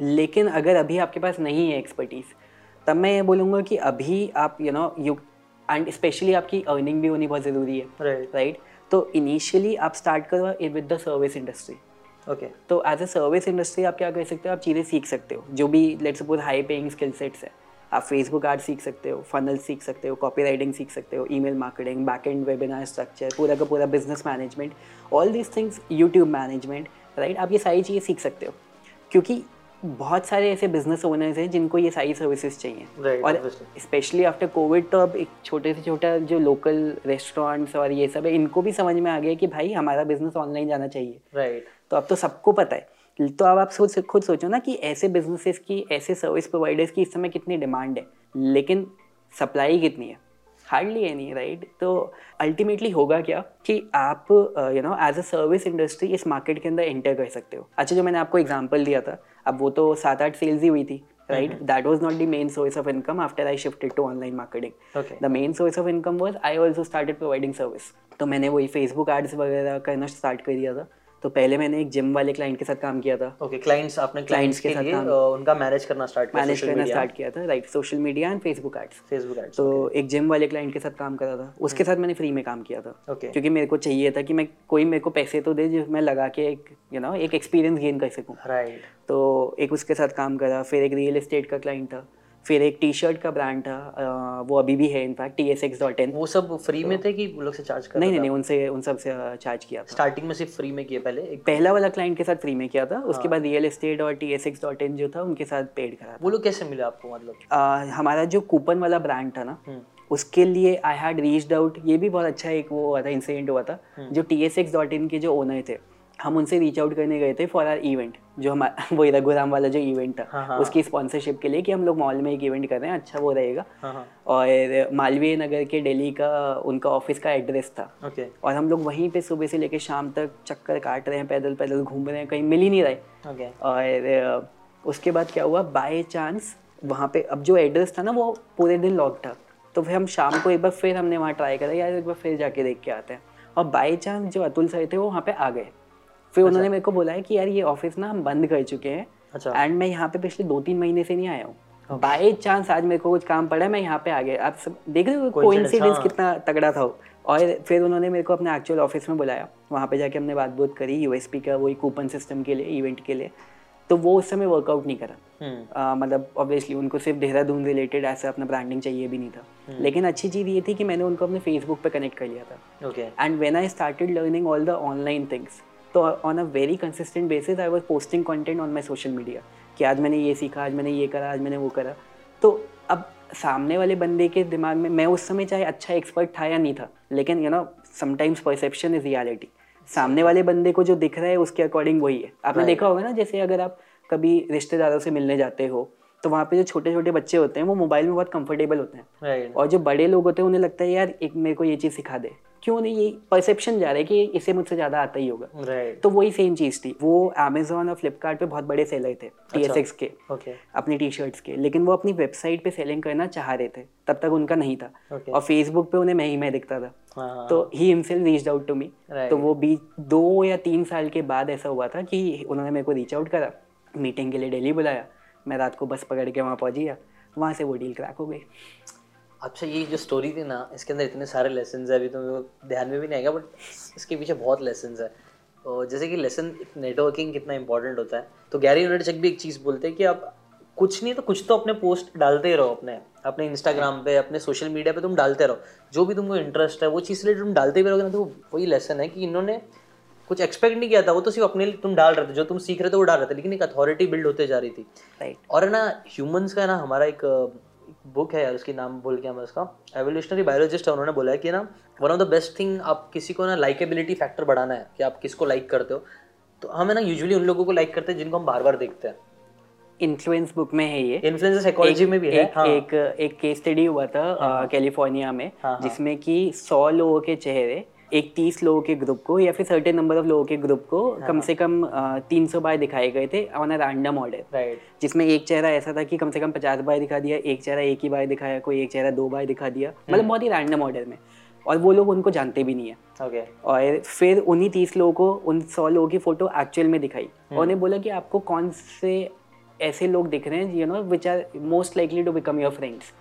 लेकिन अगर अभी आपके पास नहीं है एक्सपर्टीज तब मैं ये बोलूँगा कि अभी आप you know you and specially आपकी अर्निंग भी होनी बहुत ज़रूरी है राइट तो इनिशियली आप स्टार्ट करो with the service industry okay तो एज अ सर्विस इंडस्ट्री आप क्या कर सकते हो? आप चीज़ें सीख सकते हो जो भी let suppose high paying skill sets है। आप फेसबुक आर्ट सीख सकते हो फनल सीख सकते हो कॉपी राइटिंग सीख सकते हो email marketing back end webinar structure पूरा का पूरा business management all these things YouTube management right आप ये सारी चीज़ें सीख सकते हो। क्योंकि बहुत सारे ऐसे बिज़नेस ओनर्स हैं जिनको ये सारी सर्विसेज़ चाहिए। Right, और स्पेशली आफ्टर कोविड तो अब एक छोटे से छोटा जो लोकल रेस्टोरेंट्स और ये सब है इनको भी समझ में आ गया कि भाई हमारा बिज़नेस ऑनलाइन जाना चाहिए। Right right. तो अब तो सबको पता है। तो अब आप सोच खुद सोचो ना कि ऐसे बिजनेसेस की ऐसे सर्विस प्रोवाइडर्स की इस समय कितनी डिमांड है। लेकिन सप्लाई कितनी है? हार्डली एनी राइट तो अल्टीमेटली होगा क्या कि आप you know as a service industry इस मार्केट के अंदर एंटर कर सकते हो। अच्छा जो मैंने आपको एग्ज़ाम्पल दिया था अब वो तो सात आठ सेल्स ही हुई थी right that was not the main source of income after I shifted to online marketing the main source of income was I also started providing service तो मैंने वही फेसबुक एड्स वगैरह करना स्टार्ट कर दिया था। तो पहले मैंने एक जिम वाले क्लाइंट के साथ काम किया था। ओके क्लाइंट्स आपने क्लाइंट्स के, के साथ काम उनका मैनेज करना स्टार्ट किया मैनेज करना स्टार्ट किया था right social media and Facebook ads Facebook ads तो एक जिम वाले क्लाइंट के साथ काम करा था उसके hmm. साथ मैंने फ्री में काम किया था। Okay. क्योंकि मेरे को चाहिए था कि मैं कोई मेरे को पैसे तो दे जो मैं लगा के एक यू नो एक एक्सपीरियंस गेन कर सकूँ। राइट तो एक उसके साथ काम करा फिर एक रियल इस्टेट का क्लाइंट था। फिर एक टी शर्ट का ब्रांड था वो अभी भी है in fact T S X dot in वो सब फ्री में तो थे कि वो लोग से चार्ज कर नहीं नहीं उनसे उन सबसे चार्ज किया था स्टार्टिंग में सिर्फ़ फ्री में किया पहले एक पहला वाला क्लाइंट के साथ फ्री में किया था उसके हाँ। बाद रियल एस्टेट और T S X dot in जो था उनके साथ पेड करा वो लोग कैसे मिले आपको मतलब हमारा जो कूपन वाला ब्रांड था ना हम्म। उसके लिए आई हैड रीच्ड आउट ये भी बहुत अच्छा एक वो हुआ था इंसिडेंट हुआ था हम्म। जो T S X dot in के जो ओनर थे हम उनसे रीच आउट करने गए थे फॉर आर इवेंट जो हम वही रघुराम वाला जो इवेंट था। हाँ, हाँ, उसकी स्पॉन्सरशिप के लिए कि हम लोग मॉल में एक इवेंट कर रहे हैं अच्छा वो रहेगा। हाँ, हाँ, और मालवीय नगर के दिल्ली का उनका ऑफ़िस का एड्रेस था। ओके और हम लोग वहीं पे सुबह से लेकर शाम तक चक्कर काट रहे हैं पैदल पैदल घूम रहे हैं कहीं मिल ही नहीं रहे ओके और उसके बाद क्या हुआ बाय चांस वहाँ पे अब जो एड्रेस था ना वो पूरे दिन लॉक था। तो फिर हम शाम को एक बार फिर हमने वहाँ ट्राई करा यार एक बार फिर जाके देख के आते हैं। और बाई चांस जो अतुल सर थे वो वहाँ पे आ गए। फिर अच्छा। उन्होंने मेरे को बोला है कि यार ये ऑफ़िस ना हम बंद कर चुके हैं। अच्छा। एंड मैं यहाँ पे पिछले दो तीन महीने से नहीं आया हूँ। बाई चांस आज मेरे को कुछ काम पड़ा है मैं यहाँ पे आ गया। आप सब देख रहे हो कोइंसिडेंस हाँ। कितना तगड़ा था और फिर उन्होंने मेरे को अपने एक्चुअल ऑफ़िस में बुलाया। वहाँ पे जाके हमने बात बात करी यूएसपी का वही कूपन सिस्टम के लिए इवेंट के लिए। तो वो उस समय वर्कआउट नहीं करा। हम्म। मतलब ऑब्वियसली उनको सिर्फ़ देहरादून रिलेटेड ऐसा अपना ब्रांडिंग चाहिए भी नहीं था। हम्म। लेकिन अच्छी चीज़ ये थी कि मैंने उनको अपने फेसबुक पे कनेक्ट कर लिया था। And when I started learning all the online things तो on a very consistent basis I was posting content on my social media कि आज मैंने ये सीखा आज मैंने ये करा आज मैंने वो करा। तो अब सामने वाले बंदे के दिमाग में मैं उस समय चाहे अच्छा एक्सपर्ट था या नहीं था लेकिन you know sometimes perception is reality सामने वाले बंदे को जो दिख रहा है उसके अकॉर्डिंग वही है। आपने देखा होगा ना जैसे अगर आप कभी रिश्तेदारों से मिलने जाते हो तो वहाँ पे जो छोटे छोटे बच्चे होते हैं वो मोबाइल में बहुत कंफर्टेबल होते हैं। और जो बड़े लोग होते हैं उन्हें लगता है यार एक मेरे को ये चीज़ सिखा दे। क्यों नहीं ये परसेप्शन जा रहा है कि इसे मुझसे ज़्यादा आता ही होगा। Right. तो वही सेम चीज़ थी। वो अमेजोन और फ्लिपकार्ट पे बहुत बड़े सेलर थे टी एस एक्स के okay. अपनी टी शर्ट्स के। लेकिन वो अपनी वेबसाइट पे सेलिंग करना चाह रहे थे तब तक उनका नहीं था। Okay. और फेसबुक पे उन्हें मैं ही मैं दिखता था। हाँ। तो he himself reach out to me तो वो बीच दो या तीन साल के बाद ऐसा हुआ था कि उन्होंने मेरे को रीच आउट करा। मीटिंग के लिए डेली बुलाया। मैं रात को बस पकड़ के वहाँ पहुँच गया। वहाँ से वो डील क्रैक हो गई। अच्छा ये जो स्टोरी थी ना इसके अंदर इतने सारे लेसन है अभी तो मेरे ध्यान में भी नहीं आएगा बट इसके पीछे बहुत लेसन है। और जैसे कि लेसन नेटवर्किंग कितना इंपॉर्टेंट होता है। तो गैरी यूनिट भी एक चीज़ बोलते हैं कि आप कुछ नहीं तो कुछ तो अपने पोस्ट डालते रहो अपने अपने इंस्टाग्राम पे अपने सोशल मीडिया पे तुम डालते रहो। जो भी तुमको इंटरेस्ट है वो चीज़ रिलेटेड तुम डालते भी रहोगे ना तो वही लेसन है कि इन्होंने कुछ एक्सपेक्ट नहीं किया था वो तो सिर्फ़ अपने लिए तुम डाल रहे थे जो तुम सीख रहे थे वो डाल रहे थे लेकिन एक अथॉरिटी बिल्ड होते जा रही थी। राइट और ना ह्यूमंस का ना हमारा एक बुक है यार उसकी नाम भूल गया मैं उसका एवोल्यूशनरी बायोलॉजिस्ट है उन्होंने बोला है कि ना one of the best thing आप किसी को ना लाइकेबिलिटी फैक्टर बढ़ाना है कि आप किसको लाइक करते हो तो हमें ना यूजुअली उन लोगों को लाइक करते हैं जिनको हम बार बार देखते हैं इन्फ्लुएंस बुक में है ये इन्फ्लुएंस साइकोलॉजी में भी है एक, हाँ. एक एक केस स्टडी हुआ था हाँ. कैलिफ़ोर्निया में हाँ, हाँ. जिसमें कि सौ लोगों के चेहरे एक तीस लोगों के ग्रुप को या फिर सर्टेन नंबर ऑफ़ लोगों के ग्रुप को हाँ. कम से कम तीन सौ बार दिखाए गए थे on a random order right जिसमें एक चेहरा ऐसा था कि कम से कम पचास बार दिखा दिया एक चेहरा एक ही बार दिखाया कोई एक चेहरा दो बार दिखा दिया मतलब हम्म। बहुत ही रैंडम ऑर्डर में और वो लोग उनको जानते भी नहीं है okay. और फिर उन्हीं तीस लोगों को उन सौ लोगों की फ़ोटो एक्चुअल में दिखाई और हम्म। उन्हें बोला कि आपको कौन से ऐसे लोग दिख रहे हैं you know which are most likely to become your friends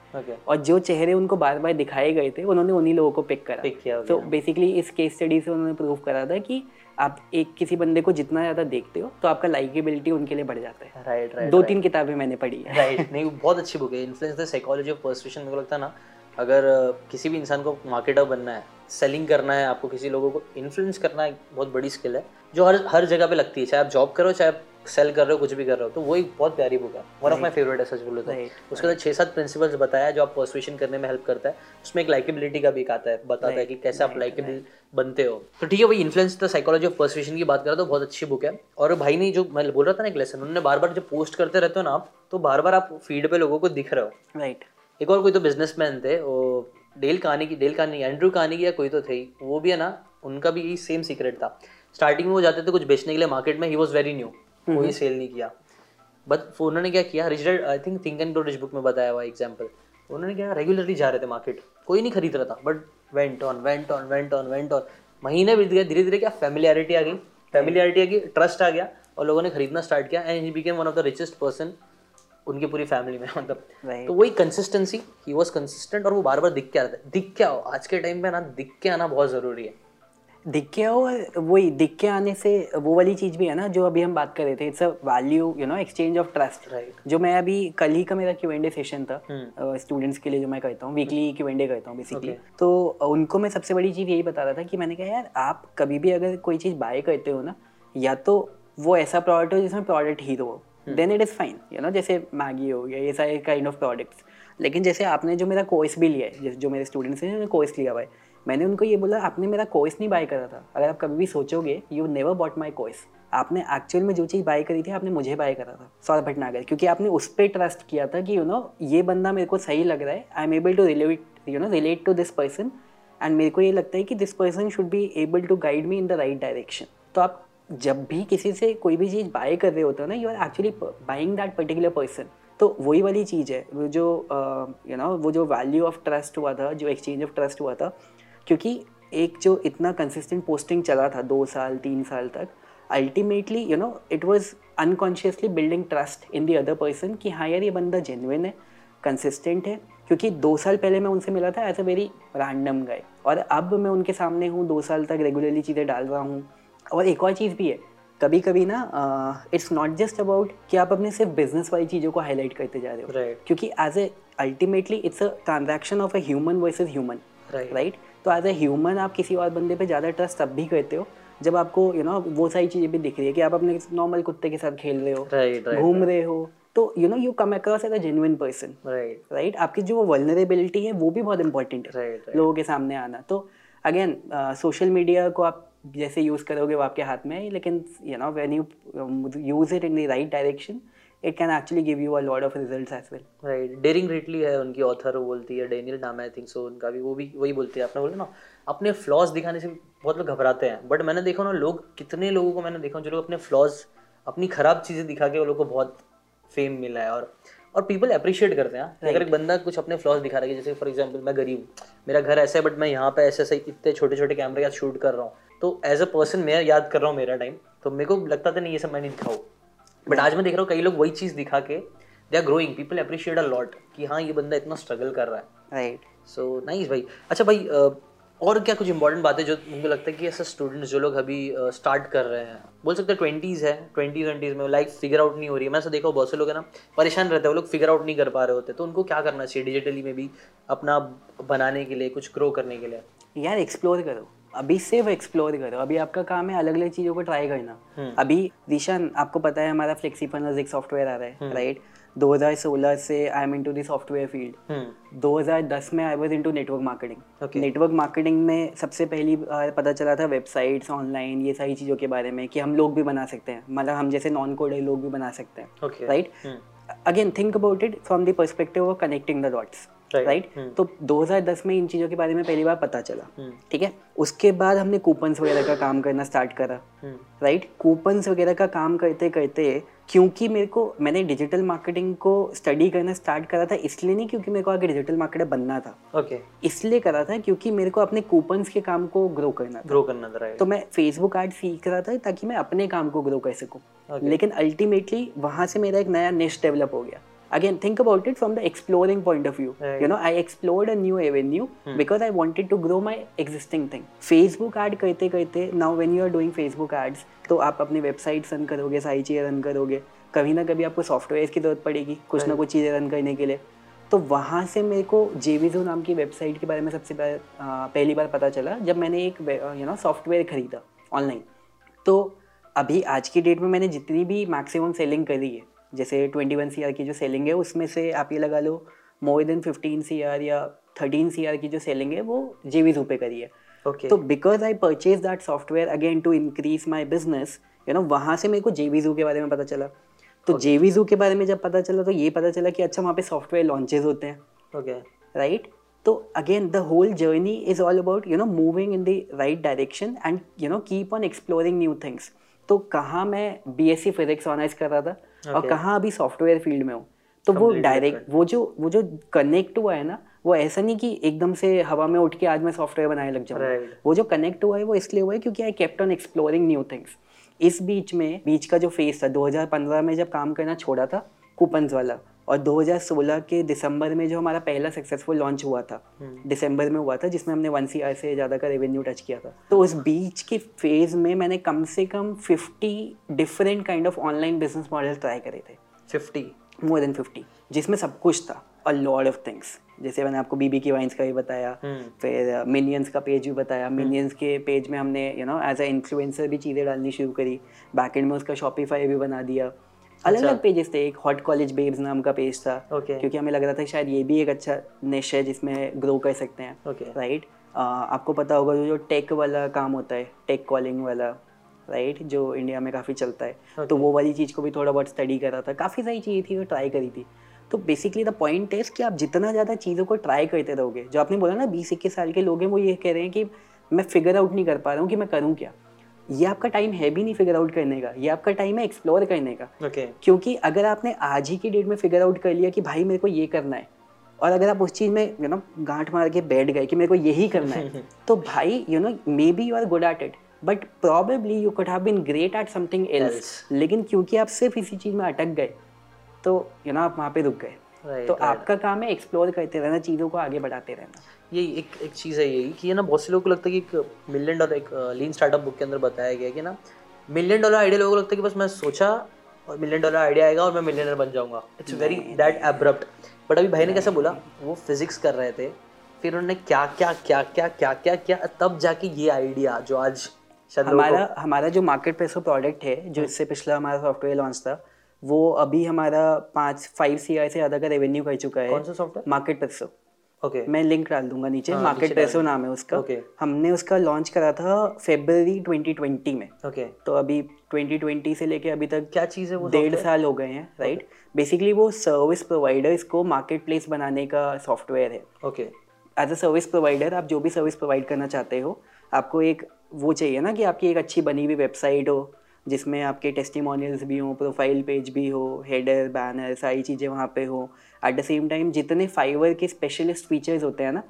और जो चेहरे उनको बार बार दिखाए गए थे उन्होंने उन्हीं लोगों को पिक करा। पिक किया तो बेसिकली इस केस स्टडी से उन्होंने प्रूव करा था कि आप एक किसी बंदे को जितना ज़्यादा देखते हो तो आपका लाइकेबिलिटी उनके लिए बढ़ जाता है। राइट राइट दो तीन किताबें मैंने पढ़ी है। राइट नहीं बहुत अच्छी बुक है। Influence the psychology of persuasion मेरे को लगता है ना अगर किसी भी इंसान को मार्केटर बनना है सेलिंग करना है आपको किसी लोगों को इन्फ्लुएंस करना एक बहुत बड़ी स्किल है जो हर हर जगह पे लगती है चाहे आप जॉब करो चाहे आप सेल कर रहे हो कुछ भी कर रहे हो तो वो एक बहुत प्यारी बुक है। वन ऑफ़ माई फेवरेट है सच बोलो तो। उसके अंदर छः सात प्रिंसिपल्स बताया जो आप पर्सुएशन करने में हेल्प करता है। उसमें एक लाइकेबिलिटी का भी एक आता है बताता है कि कैसे आप लाइकेबल बनते हो। तो ठीक है वही influence the psychology of persuasion की बात करें तो बहुत अच्छी बुक है। और भाई ने जो मैं बोल रहा था ना एक लेसन उन्होंने बार बार जब पोस्ट करते रहते हो ना आप तो बार बार आप फ़ीड पे लोगों को दिख रहे हो। राइट एक और कोई तो बिजनेसमैन थे वो डेल कहानी की डेल कहानी एंड्रू कहानी की या कोई तो थे वो भी है ना उनका भी यही सेम सीक्रेट था। स्टार्टिंग में वो जाते थे कुछ बेचने के लिए मार्केट में ही वॉज़ वेरी न्यू कोई सेल। नहीं किया। बट उन्होंने क्या किया? Result I think think and grow book में बताया हुआ एग्ज़ाम्पल उन्होंने क्या? रेगुलरली जा रहे थे मार्केट कोई नहीं खरीद रहा था। But went on went on went on went on महीने बीत गए धीरे धीरे क्या? फैमिलियरिटी आ गई। फैमिलियरिटी आ गई ट्रस्ट आ गया और लोगों ने खरीदना स्टार्ट किया and he became one of the richest person उनकी पूरी फैमिली में *laughs* मतलब। तो वही कंसिस्टेंसी ही वॉज़ कंसिस्टेंट और वो बार बार दिख के आता है दिख क्या हो? आज के टाइम पे ना दिख के आना बहुत ज़रूरी है। के हो वही दिख के आने से वो वाली चीज़ भी है ना जो अभी हम बात कर रहे थे it's a value you know exchange of trust जो मैं अभी कल ही का मेरा क्यू एंड सेशन था स्टूडेंट्स हम्म। के लिए जो मैं करता हूँ वीकली क्यू एंड करता हूँ बेसिकली तो उनको मैं सबसे बड़ी चीज़ यही बता रहा था कि मैंने कहा यार आप कभी भी अगर कोई चीज़ बाय करते हो ना या तो वो ऐसा प्रोडक्ट हो जिसमें प्रोडक्ट हीरो हो then it is fine you know जैसे मैगी हो गया ये सारे काइंड ऑफ़ प्रोडक्ट्स लेकिन जैसे आपने जो मेरा कोर्स भी लिया है जो मेरे स्टूडेंट्स हैं जिन्होंने कोर्स लिया हुआ है मैंने उनको ये बोला आपने मेरा कोर्स नहीं बाय करा था। अगर आप कभी भी सोचोगे you never bought my course आपने एक्चुअल में जो चीज़ बाय करी थी आपने मुझे बाय करा था सौरभ भटनागर क्योंकि आपने उस पर ट्रस्ट किया था कि यू नो ये बंदा मेरे को सही लग रहा है। I am able to relate you know relate to this person and मेरे को ये लगता है कि this person should be able to guide me in the right direction तो आप जब भी किसी से कोई भी चीज़ बाय कर रहे होते हो ना you are actually buying that particular person तो वही वाली चीज़ है वो जो you uh, know you know, वो जो वैल्यू ऑफ़ ट्रस्ट हुआ था जो एक्सचेंज ऑफ़ ट्रस्ट हुआ था क्योंकि एक जो इतना कंसिस्टेंट पोस्टिंग चला था दो साल तीन साल तक ultimately you know it was unconsciously building trust in the other person कि हाँ यार ये बंदा जेनविन है कंसिस्टेंट है क्योंकि दो साल पहले मैं उनसे मिला था as a very random guy और अब मैं उनके सामने हूँ दो साल तक रेगुलरली चीज़ें डाल रहा हूँ। और एक और चीज़ भी है कभी कभी ना इट्स नॉट जस्ट अबाउट कि आप अपने सिर्फ़ बिज़नेस वाली चीज़ों को हाईलाइट करते जा रहे हो। Right. क्योंकि as a ultimately it's a transaction of a human versus human right तो एज ए ह्यूमन आप किसी और बंदे पे ज़्यादा ट्रस्ट तब भी करते हो जब आपको यू you नो know, वो सारी चीज़ें भी दिख रही है कि आप अपने नॉर्मल कुत्ते के साथ खेल रहे हो घूम रहे हो तो you know you come across as a genuine person right right आपकी जो वलनरेबिलिटी है वो भी बहुत इंपॉर्टेंट है right, right. लोगों के सामने आना। तो अगेन सोशल मीडिया को आप जैसे यूज़ करोगे वो आपके हाथ में है लेकिन you know when you use it in the right direction it can actually give you a lot of results as well right daring रिटली है उनकी ऑथर वो बोलती है डेनियल नाम आई थिंक सो उनका भी वो भी वही बोलते हैं आपने बोला ना अपने फ्लॉज दिखाने से बहुत लोग घबराते हैं बट मैंने देखा ना लोग कितने लोगों को मैंने देखा जो लोग अपने फ्लॉज अपनी खराब चीज़ें दिखा के वो लोग को बहुत फेम मिला है और और पीपल अप्रिशिएट करते हैं right. अगर एक बंदा कुछ अपने फ्लॉज दिखा रहा है जैसे फॉर एग्जांपल मैं गरीब मेरा घर ऐसा है बट मैं यहाँ पे ऐसे ऐसे इतने छोटे छोटे कैमरे का शूट कर रहा हूँ तो एज अ पर्सन मैं याद कर रहा हूँ मेरा टाइम तो मेरे को लगता था नहीं ये सब मैं नहीं दिखाऊँ। बट आज मैं देख रहा हूँ कई लोग वही चीज़ दिखा के they are growing people appreciate a lot कि हाँ ये बंदा इतना स्ट्रगल कर रहा है। राइट सो नाइस भाई। अच्छा भाई और क्या कुछ इंपॉर्टेंट बातें जो मुझे लगता है कि ऐसे स्टूडेंट्स जो लोग अभी स्टार्ट कर रहे हैं बोल सकते हैं ट्वेंटीज़ है ट्वेंटी ट्वेंटीज़ में लाइफ फिगर आउट नहीं हो रही है। मैं ऐसा देखा बहुत से लोग है ना परेशान रहते हैं वो लोग फिगर आउट नहीं कर पा रहे होते। तो उनको क्या करना चाहिए डिजिटली में भी अपना बनाने के लिए कुछ ग्रो करने के लिए? यार एक्सप्लोर करो। अभी सिर्फ़ एक्सप्लोर करो। अभी आपका काम है अलग अलग चीज़ों को ट्राई करना। हम्म। अभी दिशान आपको पता है हमारा फ्लेक्सी फनल्स एक सॉफ्टवेयर आ रहा है राइट हम्म। 2016 से I am into the software field 2010 में I was into network marketing network marketing में सबसे पहली पता चला था वेबसाइट्स ऑनलाइन ये सारी चीज़ों के बारे में कि हम लोग भी बना सकते हैं। मतलब हम जैसे नॉन कोडर लोग भी बना सकते हैं। Right again think about it from the perspective of connecting the dots right hmm. तो 2010 में इन चीज़ों के बारे में पहली बार पता चला। Hmm. ठीक है? उसके बाद हमने कूपन्स वगैरह का काम करना स्टार्ट करा। Right hmm. कूपन्स वगैरह का काम करते करते क्योंकि मेरे को मैंने डिजिटल मार्केटिंग को स्टडी करना स्टार्ट करा था इसलिए नहीं क्योंकि मेरे को आगे डिजिटल मार्केटर बनना था। Okay okay. इसलिए करा था क्योंकि मेरे को अपने कूपन्स के काम को ग्रो करना था। ग्रो करना था तो मैं फेसबुक आर्ट सीख रहा था ताकि मैं अपने काम को ग्रो कर सकूँ। Okay. लेकिन अल्टीमेटली वहाँ से मेरा एक नया निश डेवलप हो गया। Again think about it from the exploring point of view right. you know i explored a new avenue hmm. because i wanted to grow my existing thing facebook ad करते करते now when you are doing facebook ads तो आप अपनी website run करोगे सारी चीज़ें run करोगे कभी ना कभी आपको सॉफ्टवेयर की ज़रूरत पड़ेगी कुछ right. ना कुछ चीज़ें रन करने के लिए तो वहाँ से मेरे को जेवीजो नाम की वेबसाइट के बारे में सबसे पहले पहली बार पता चला जब मैंने एक यू नो सॉफ्टवेयर खरीदा ऑनलाइन तो अभी आज की डेट में मैंने जितनी भी मैक्सिमम सेलिंग करी है जैसे ट्वेंटी वन सी आर की जो सेलिंग है उसमें से आप ये लगा लो more than fifteen C R या थर्टीन सी आर की जो सेलिंग है वो जे वी पे करी है। Okay. तो because I purchase that software again to increase my business you know वहाँ से मेरे को जे के बारे में पता चला। तो okay. जे के बारे में जब पता चला तो ये पता चला कि अच्छा वहाँ पे सॉफ्टवेयर लॉन्चेज होते हैं। ओके राइट तो again the whole journey is all about you know moving in the right direction and you know keep on exploring new things तो कहाँ मैं B S C physics honours कर रहा था? Okay. और कहाँ अभी सॉफ्टवेयर फ़ील्ड में हो तो वो डायरेक्ट वो जो वो जो कनेक्ट हुआ है ना वो ऐसा नहीं कि एकदम से हवा में उठ के आज मैं सॉफ्टवेयर बनाने लग जाऊँ right. वो जो कनेक्ट हुआ है वो इसलिए हुआ है क्योंकि I kept on exploring new things इस बीच में बीच का जो फेस था 2015 में जब काम करना छोड़ा था कूपन्स वाला और 2016 के दिसंबर में जो हमारा पहला सक्सेसफुल लॉन्च हुआ था दिसंबर हम्म। में हुआ था जिसमें हमने वन सी से ज़्यादा का रेवेन्यू टच किया था। तो उस बीच के फ़ेज़ में मैंने कम से कम 50 different kind of online business model try करे थे। 50 मोर देन 50 जिसमें सब कुछ था। अ लॉर्ड ऑफ़ थिंग्स जैसे मैंने आपको बीबी की वाइन्स का भी बताया हम्म। फिर मिलियंस का पेज भी बताया। Millions hmm. के पेज में हमने you know as a influencer भी चीज़ें डालनी शुरू करी। बैक एंड में उसका शॉपिफाई भी बना दिया। अलग अलग पेजेस थे एक हॉट कॉलेज बेब्स नाम का पेज था okay. क्योंकि हमें लग रहा था शायद ये भी एक अच्छा निश है जिसमें ग्रो कर सकते हैं okay. राइट आपको पता होगा जो टेक वाला काम होता है टेक कॉलिंग वाला राइट जो इंडिया में काफ़ी चलता है। okay. तो वो वाली चीज़ को भी थोड़ा बहुत स्टडी करा था। काफ़ी सारी चीज़ें थी जो ट्राई करी थी। तो बेसिकली द पॉइंट इज़ कि आप जितना ज़्यादा चीज़ों को ट्राई करते रहोगे जो आपने बोला ना बीस इक्कीस साल के लोग हैं वो ये कह रहे हैं कि मैं फिगर आउट नहीं कर पा रहा हूँ कि मैं करूँ क्या। ये आपका टाइम है भी नहीं फिगर आउट करने का ये आपका टाइम है एक्सप्लोर करने का। Okay. क्योंकि अगर आपने आज ही की डेट में फिगर आउट कर लिया कि भाई मेरे को ये करना है और अगर आप उस चीज़ में यू नो गांठ मार के बैठ गए कि मेरे को यही करना है *laughs* तो भाई you know maybe you are good at it but probably you could have been great at something else लेकिन क्योंकि आप सिर्फ़ इसी चीज़ में अटक गए तो यू नो आप वहाँ पे रुक गए। तो आपका काम है एक्सप्लोर करते रहना चीज़ों को आगे बढ़ाते रहना। यही एक एक चीज़ है यही कि ना बहुत से लोगों को लगता है कि एक मिलियन डॉलर एक लीन स्टार्टअप बुक के अंदर बताया गया कि ना मिलियन डॉलर आइडिया लोगों को लगता है कि बस मैं सोचा और मिलियन डॉलर आइडिया आएगा और मैं मिलियनर बन जाऊँगा। It's very that abrupt but अभी भाई ने कैसे बोला? वो फिजिक्स कर रहे थे। फिर उन्होंने क्या क्या क्या क्या क्या क्या क्या तब जाके ये आइडिया जो आज हमारा हमारा जो मार्केट प्लेस प्रोडक्ट है जो इससे पिछला हमारा सॉफ्टवेयर लॉन्च था वो अभी हमारा पाँच फाइव सी से ज़्यादा का रेवेन्यू कर चुका है। कौन सा सॉफ्टवेयर मार्केट प्लेसो ओके okay. मैं लिंक डाल दूँगा नीचे। हाँ, मार्केट पैसो नाम है उसका। Okay. हमने उसका लॉन्च करा था फेब्रवरी 2020 में। Okay okay. तो अभी 2020 से लेके अभी तक क्या चीज़ है वो डेढ़ साल हो गए हैं राइट okay. बेसिकली वो सर्विस प्रोवाइडर इसको मार्केट प्लेस बनाने का सॉफ्टवेयर है। Okay as a service provider आप जो भी सर्विस प्रोवाइड करना चाहते हो आपको एक वो चाहिए ना कि आपकी एक अच्छी बनी हुई वेबसाइट हो जिसमें आपके टेस्टिमोनियल्स भी हों प्रोफ़ाइल पेज भी हो हेडर बैनर सारी चीज़ें वहाँ पे हो। एट द सेम टाइम जितने फाइवर के स्पेशलिस्ट फीचर्स होते हैं ना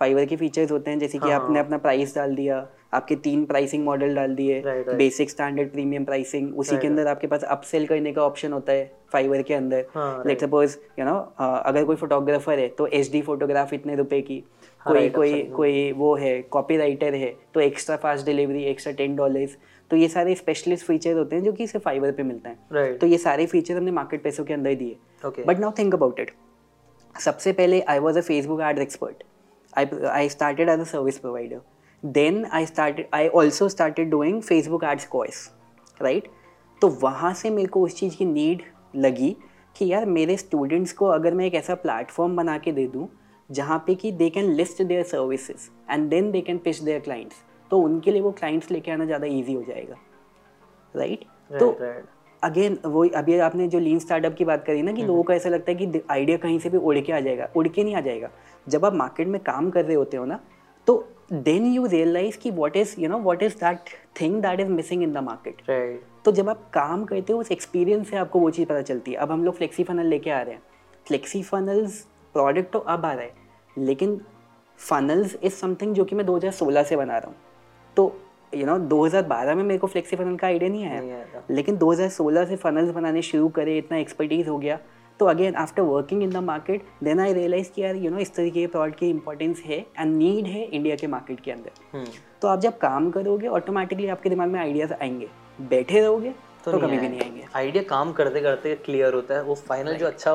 फाइवर के फीचर्स होते हैं जैसे कि हाँ, आपने अपना प्राइस डाल दिया आपके तीन प्राइसिंग मॉडल डाल दिए बेसिक स्टैंडर्ड प्रीमियम प्राइसिंग उसी के अंदर आपके पास अपसेल करने का ऑप्शन होता है फाइवर के अंदर। लेट सपोज़ यू नो अगर कोई फोटोग्राफर है तो एचडी फोटोग्राफ इतने रुपए की। हाँ, कोई कोई कोई वो है कॉपी राइटर है तो extra fast delivery extra ten dollars तो ये सारे स्पेशलिस्ट फीचर होते हैं जो कि सिर्फ़ फाइबर पे मिलते हैं। Right. तो ये सारे फीचर हमने मार्केट पैसों के अंदर दिए। But now think about it सबसे पहले I was a Facebook ad expert I I started as a service provider then I started I also started doing Facebook ads course right तो वहाँ से मेरे को उस चीज़ की नीड लगी कि यार मेरे स्टूडेंट्स को अगर मैं एक ऐसा प्लेटफॉर्म बना के दे दूँ जहाँ पे कि they can list their services and then they can pitch their clients तो उनके लिए वो क्लाइंट्स लेके आना ज़्यादा ईजी हो जाएगा राइट right? तो अगेन वो अभी आपने जो लीन स्टार्टअप की बात करी ना कि हम्म। लोगों को ऐसा लगता है कि आइडिया कहीं से भी उड़ के आ जाएगा उड़ के नहीं आ जाएगा। जब आप मार्केट में काम कर रहे होते हो ना तो देन यू रियलाइज़ कि what is you know what is that thing that is missing in the market तो जब आप काम करते हो उस एक्सपीरियंस से आपको वो चीज़ पता चलती है। अब हम लोग फ्लेक्सी फनल लेके आ रहे हैं। फ्लेक्सी फनल्स प्रोडक्ट तो अब आ रहा है लेकिन फनल्स इज़ समथिंग जो कि मैं 2016 से बना रहा हूँ। तो यू नो 2012 में मेरे को फ्लेक्सी फनल का आइडिया नहीं आया। लेकिन 2016 से फनल्स बनाने शुरू करे इतना एक्सपर्टीज हो गया। तो again after working in the market then I realise कि यार यू नो इस तरीके के प्रोडक्ट की इंपॉर्टेंस है एंड नीड है इंडिया के मार्केट के अंदर। hmm. तो आप जब काम करोगे ऑटोमेटिकली आपके दिमाग में आइडियाज़ आएँगे। बैठे रहोगे तो, तो कभी भी नहीं आएँगे। आइडिया काम करते करते क्लियर होता है। वो फाइनल जो अच्छा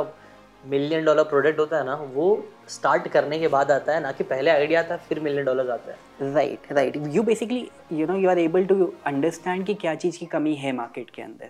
मिलियन डॉलर प्रोडक्ट होता है ना, वो स्टार्ट करने के बाद आता है, ना कि पहले आइडिया आता है फिर मिलियन डॉलर आता है। Right right you basically you know you are able to understand कि क्या चीज़ की कमी है मार्केट के अंदर।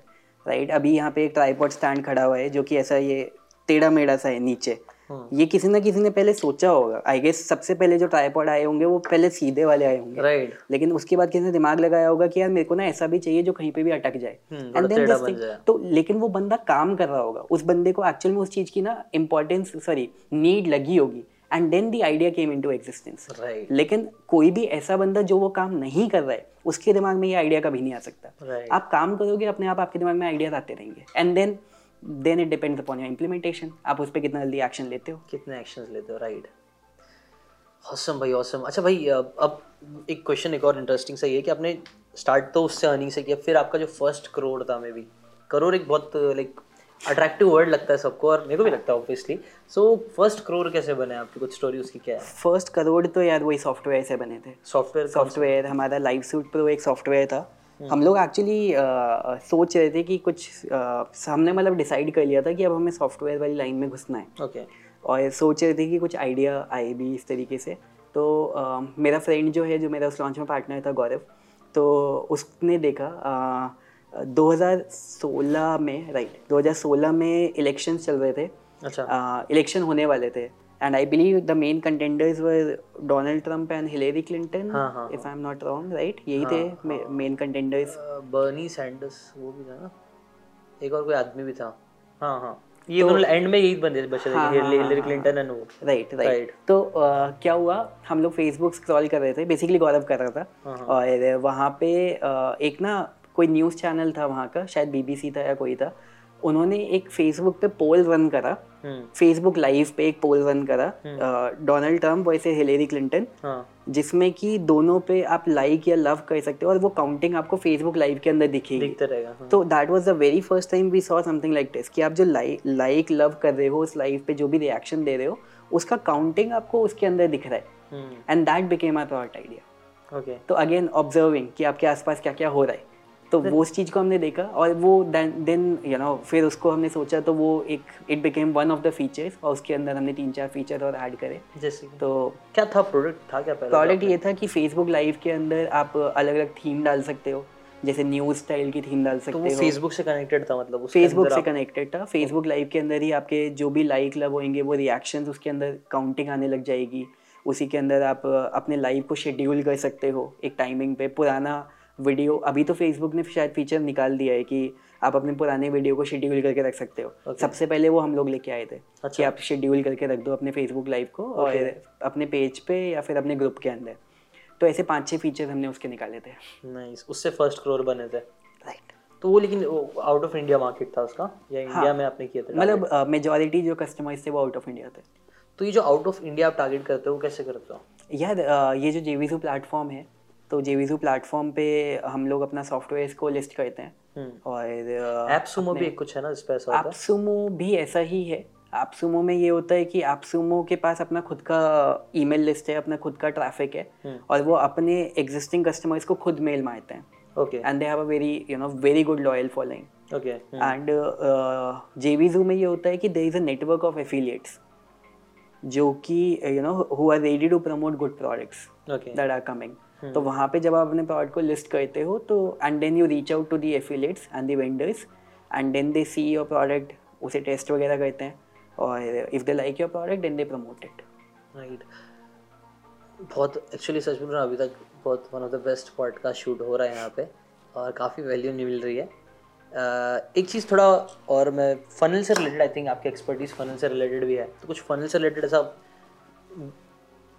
राइट right? अभी यहाँ पे एक ट्राईपॉड स्टैंड खड़ा हुआ है, जो कि ऐसा ये टेढ़ा मेढ़ा सा है नीचे। हाँ। ये किसी ना किसी ने पहले सोचा होगा। आई गेस सबसे पहले जो ट्राईपॉड आए होंगे वो पहले सीधे वाले आए होंगे। राइट लेकिन उसके बाद किसी ने दिमाग लगाया होगा कि यार मेरे को ना ऐसा भी चाहिए जो कहीं पे भी अटक जाए। एंड देन दिस तो लेकिन वो बंदा काम कर रहा होगा। उस बंदे को एक्चुअल में उस चीज़ की ना इंपॉर्टेंस सॉरी नीड लगी होगी। And then the idea came into existence लेकिन कोई भी ऐसा बंदा जो वो काम नहीं कर रहा है उसके दिमाग में ये आइडिया कभी नहीं आ सकता। Right. आप काम करोगे अपने आप आपके दिमाग में आइडियाज़ आते रहेंगे। And then then it depends upon your implementation आप उस पर कितना जल्दी एक्शन लेते हो? कितने एक्शन लेते हो? राइट ऑसम भाई ऑसम अच्छा भाई अब एक क्वेश्चन एक और इंटरेस्टिंग सा ये कि आपने स्टार्ट तो उससे अर्निंग से किया फिर आपका जो फ़र्स्ट करोड़ था मे भी करोड़ एक बहुत लाइक अट्रैक्टिव वर्ड लगता है सबको और मेरे को भी लगता है ऑब्वियसली सो फ़र्स्ट करोड़ कैसे बने आपकी? कुछ स्टोरी उसकी क्या है? फ़र्स्ट करोड़ तो यार वही सॉफ्टवेयर से बने थे। सॉफ्टवेयर सॉफ्टवेयर हमारा लाइव सूट प्रो एक सॉफ्टवेयर था। हम लोग एक्चुअली सोच रहे थे कि कुछ हमने मतलब डिसाइड कर लिया था कि अब हमें सॉफ्टवेयर वाली लाइन में घुसना है। Okay okay. और सोच रहे थे कि कुछ आइडिया आए भी इस तरीके से। तो uh, मेरा फ्रेंड जो है जो मेरा उस लॉन्च में पार्टनर था गौरव तो उसने देखा uh, 2016 में राइट 2016 में इलेक्शन चल रहे थे। अच्छा। इलेक्शन होने वाले थे। And I believe the main contenders were Donald Trump and Hillary Clinton, हाँ, हाँ, if I'm not wrong, right? यही हाँ, थे मेन कंटेंडर्स बर्नी सैंडर्स वो भी था ना? एक और कोई आदमी भी था। हाँ हाँ। ये तो, एंड में यही बंदे बचे हाँ, हिलरी क्लिंटन एंड वो। राइट राइट तो uh, क्या हुआ? हम लोग फेसबुक स्क्रॉल कर रहे थे बेसिकली गौरव कर रहा था। हाँ, हाँ. और वहाँ पे uh, एक ना कोई न्यूज़ चैनल था वहाँ का शायद बीबीसी था या कोई था। उन्होंने एक फेसबुक पे पोल रन करा। फेसबुक हम्म। लाइव पे एक पोल रन करा। डोनाल्ड ट्रंप वैसे हिलेरी क्लिंटन जिसमें कि दोनों पे आप लाइक या लव कर सकते हो और वो काउंटिंग आपको फेसबुक लाइव के अंदर दिखेगी। हाँ। तो that was the very first time we saw something like this कि आप जो लाइक लव कर रहे हो उस लाइव पे जो भी रिएक्शन दे रहे हो उसका काउंटिंग आपको उसके अंदर दिख रहा है। And that became my product idea तो अगेन ऑब्जर्विंग कि आपके आसपास क्या क्या हो रहा है। तो वो उस चीज़ को हमने देखा और वो देन यू नो फिर उसको हमने सोचा तो वो एक it became one of the features और उसके अंदर हमने तीन चार फीचर और ऐड करे। जैसे तो क्या था प्रोडक्ट था क्या प्रोडक्ट ये था कि फेसबुक लाइव के अंदर आप अलग अलग थीम डाल सकते हो। जैसे न्यूज़ स्टाइल की थीम डाल सकते तो हो। फेसबुक से कनेक्टेड था मतलब फेसबुक से कनेक्टेड था। फेसबुक लाइव के अंदर ही आपके जो भी लाइक लव होंगे वो रिएक्शंस उसके अंदर काउंटिंग आने लग जाएगी। उसी के अंदर आप अपने लाइव को शेड्यूल कर सकते हो एक टाइमिंग पे। पुराना वीडियो अभी तो फेसबुक ने शायद फीचर निकाल दिया है कि आप अपने पुराने वीडियो को शेड्यूल करके रख सकते हो। Okay. सबसे पहले वो हम लोग लेके आए थे अच्छा। कि आप शेड्यूल करके रख दो अपने फेसबुक लाइव को okay. और अपने पेज पे या फिर अपने ग्रुप के अंदर। तो ऐसे पाँच छह फीचर हमने उसके निकाले थे। नाइस उससे फ़र्स्ट करोड़ बने थे। राइट तो वो लेकिन आउट ऑफ़ इंडिया मार्केट था उसका? या इंडिया हाँ, में आपने किया था मतलब मेजोरिटी जो कस्टमर्स थे वो आउट ऑफ़ इंडिया थे। तो ये जो आउट ऑफ़ इंडिया आप टारगेट करते हो कैसे करते हो? यार ये जो जेवीजू प्लेटफॉर्म है तो जेवीजू प्लेटफॉर्म पे हम लोग अपना सॉफ्टवेयर को लिस्ट करते हैं। हम्म। और एपसुमो भी कुछ है ना इस पे एपसुमो भी ऐसा ही है। एपसुमो में ये होता है कि एपसुमो के पास अपना खुद का ईमेल लिस्ट है अपना खुद का ट्रैफ़िक है। हम्म। और वो अपने एग्जिस्टिंग कस्टमर्स को खुद मेल मारते हैं। Okay and they have a very you know very good loyal following okay and JVZoo में ये होता है कि there is a network of affiliates जो कि you know who are ready to promote good products that are coming तो वहाँ पे जब आप अपने प्रोडक्ट को लिस्ट करते हो तो and then you reach out to the affiliates and the vendors and then they see your product उसे टेस्ट वगैरह करते हैं और if they like your product then they promote it right बहुत एक्चुअली सच बोल रहा अभी तक बहुत one of the best podcast shoot हो रहा है यहाँ पे और काफ़ी वैल्यू नहीं मिल रही है। uh, एक चीज़ थोड़ा और मैं फनल से रिलेटेड आई थिंक आपकी एक्सपर्टीज फनल से रिलेटेड भी है। तो कुछ फनल से रिलेटेड ऐसा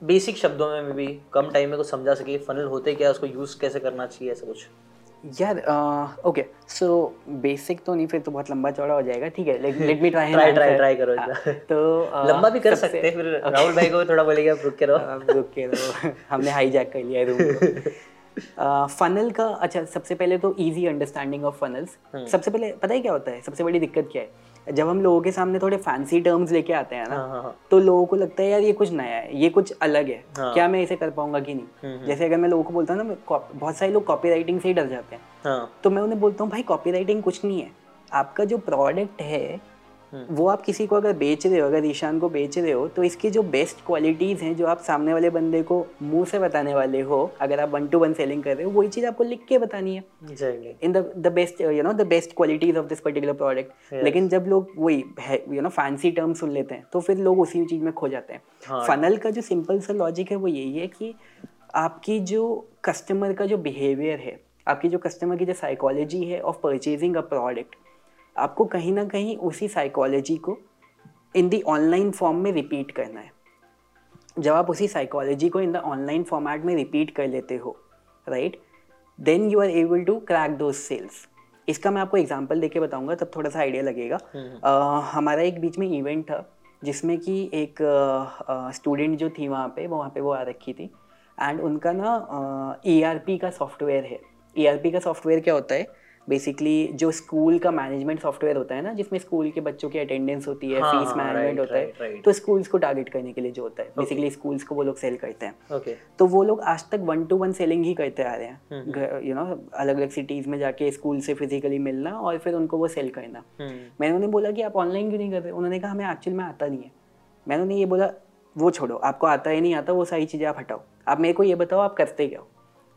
बेसिक शब्दों में भी कम टाइम में कुछ समझा सके फनल होते क्या उसको यूज़ कैसे करना चाहिए ऐसा कुछ? यार ओके सो बेसिक तो नहीं फिर तो बहुत लंबा चौड़ा हो जाएगा ठीक है let me try try try try करो हाँ, तो *laughs* uh, लंबा भी कर सकते हैं फिर *laughs* राहुल भाई को थोड़ा बोलेगा रुक के रहो। रुक के रहो। हमने हाईजैक कर लिया रूम फनल *laughs* का अच्छा सबसे पहले तो इजी अंडरस्टैंडिंग ऑफ़ फनल्स सबसे पहले पता है क्या होता है? सबसे बड़ी दिक्कत क्या है? जब हम लोगों के सामने थोड़े फैंसी टर्म्स लेके आते हैं ना हाँ, हाँ, हाँ. तो लोगों को लगता है यार ये कुछ नया है ये कुछ अलग है हाँ. क्या मैं इसे कर पाऊँगा कि नहीं हम्म, हम्म। जैसे अगर मैं लोगों को बोलता हूँ ना बहुत सारे लोग कॉपी राइटिंग से ही डर जाते हैं हाँ. तो मैं उन्हें बोलता हूँ भाई कॉपी राइटिंग कुछ नहीं है आपका जो प्रोडक्ट है। वो आप किसी को अगर बेच रहे हो अगर ईशान को बेच रहे हो तो इसकी जो बेस्ट क्वालिटीज़ हैं जो आप सामने वाले बंदे को मुँह से बताने वाले हो अगर आप वन टू वन सेलिंग कर रहे हो वही चीज़ आपको लिख के बतानी है। In the best you know the best qualities of this particular product लेकिन जब लोग वही यू नो फैंसी टर्म सुन लेते हैं तो फिर लोग उसी चीज़ में खो जाते हैं। हाँ। फनल का जो सिंपल सा लॉजिक है वो यही है कि आपकी जो कस्टमर का जो बिहेवियर है आपकी जो कस्टमर की जो साइकोलॉजी है ऑफ़ परचेजिंग अ प्रोडक्ट आपको कहीं ना कहीं उसी साइकोलॉजी को इन दी ऑनलाइन फॉर्म में रिपीट करना है। जब आप उसी साइकोलॉजी को इन द ऑनलाइन फॉर्मेट में रिपीट कर लेते हो right then you are able to crack those sales इसका मैं आपको एग्ज़ाम्पल देके बताऊँगा तब थोड़ा सा आइडिया लगेगा। uh, हमारा एक बीच में इवेंट था जिसमें कि एक स्टूडेंट uh, जो थी वहाँ पे वहाँ पे वो आ रखी थी। एंड उनका ना ई uh, का सॉफ्टवेयर है। ई का सॉफ्टवेयर क्या होता है? बेसिकली जो स्कूल का मैनेजमेंट सॉफ्टवेयर होता है ना जिसमें स्कूल के बच्चों की अटेंडेंस होती है फ़ीस हाँ, मैनेजमेंट होता है राइट, तो स्कूल्स को टारगेट करने के लिए जो होता है. बेसिकली स्कूल्स को वो लोग सेल करते हैं. Okay. तो वो लोग आज तक वन टू वन सेलिंग ही करते आ रहे हैं. यू नो अलग अलग सिटीज़ में जाके स्कूल से फिजिकली मिलना और फिर उनको वो सेल करना. हम्म। मैंने उन्हें बोला कि आप ऑनलाइन क्यों नहीं कर रहे? उन्होंने कहा हमें एक्चुअल में आता नहीं है. मैंने उन्हें ये बोला वो छोड़ो आपको आता है नहीं आता वो सारी चीज़ें आप हटाओ. आप मेरे को ये बताओ आप करते क्या हो?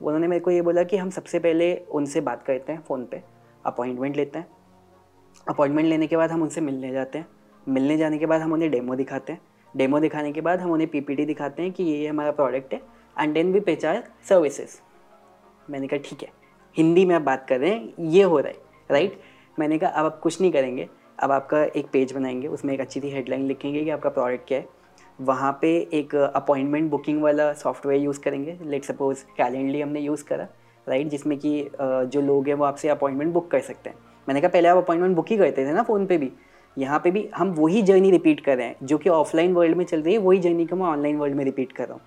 उन्होंने मेरे को ये बोला कि हम सबसे पहले उनसे बात करते हैं फ़ोन पे, अपॉइंटमेंट लेते हैं। अपॉइंटमेंट लेने के बाद हम उनसे मिलने जाते हैं। मिलने जाने के बाद हम उन्हें डेमो दिखाते हैं। डेमो दिखाने के बाद हम उन्हें पीपीटी दिखाते हैं कि ये हमारा प्रोडक्ट है। And then we pitch our services मैंने कहा, ठीक है, हिंदी में आप बात कर रहे हैं, ये हो रहा है राइट मैंने कहा, अब आप कुछ नहीं करेंगे, अब आपका एक पेज बनाएँगे, उसमें एक अच्छी सी हेडलाइन लिखेंगे कि आपका प्रोडक्ट क्या है। वहाँ पे एक अपॉइंटमेंट बुकिंग वाला सॉफ्टवेयर यूज़ करेंगे। लेट सपोज़ कैलेंडली हमने यूज़ करा राइट जिसमें कि जो लोग हैं वो आपसे अपॉइंटमेंट बुक कर सकते हैं। मैंने कहा, पहले आप अपॉइंटमेंट बुक ही करते थे ना फ़ोन पे भी। यहाँ पे भी हम वही जर्नी रिपीट कर रहे हैं, जो कि ऑफलाइन वर्ल्ड में चल रही है, वही जर्नी को मैं ऑनलाइन वर्ल्ड में रिपीट कर रहा हूँ।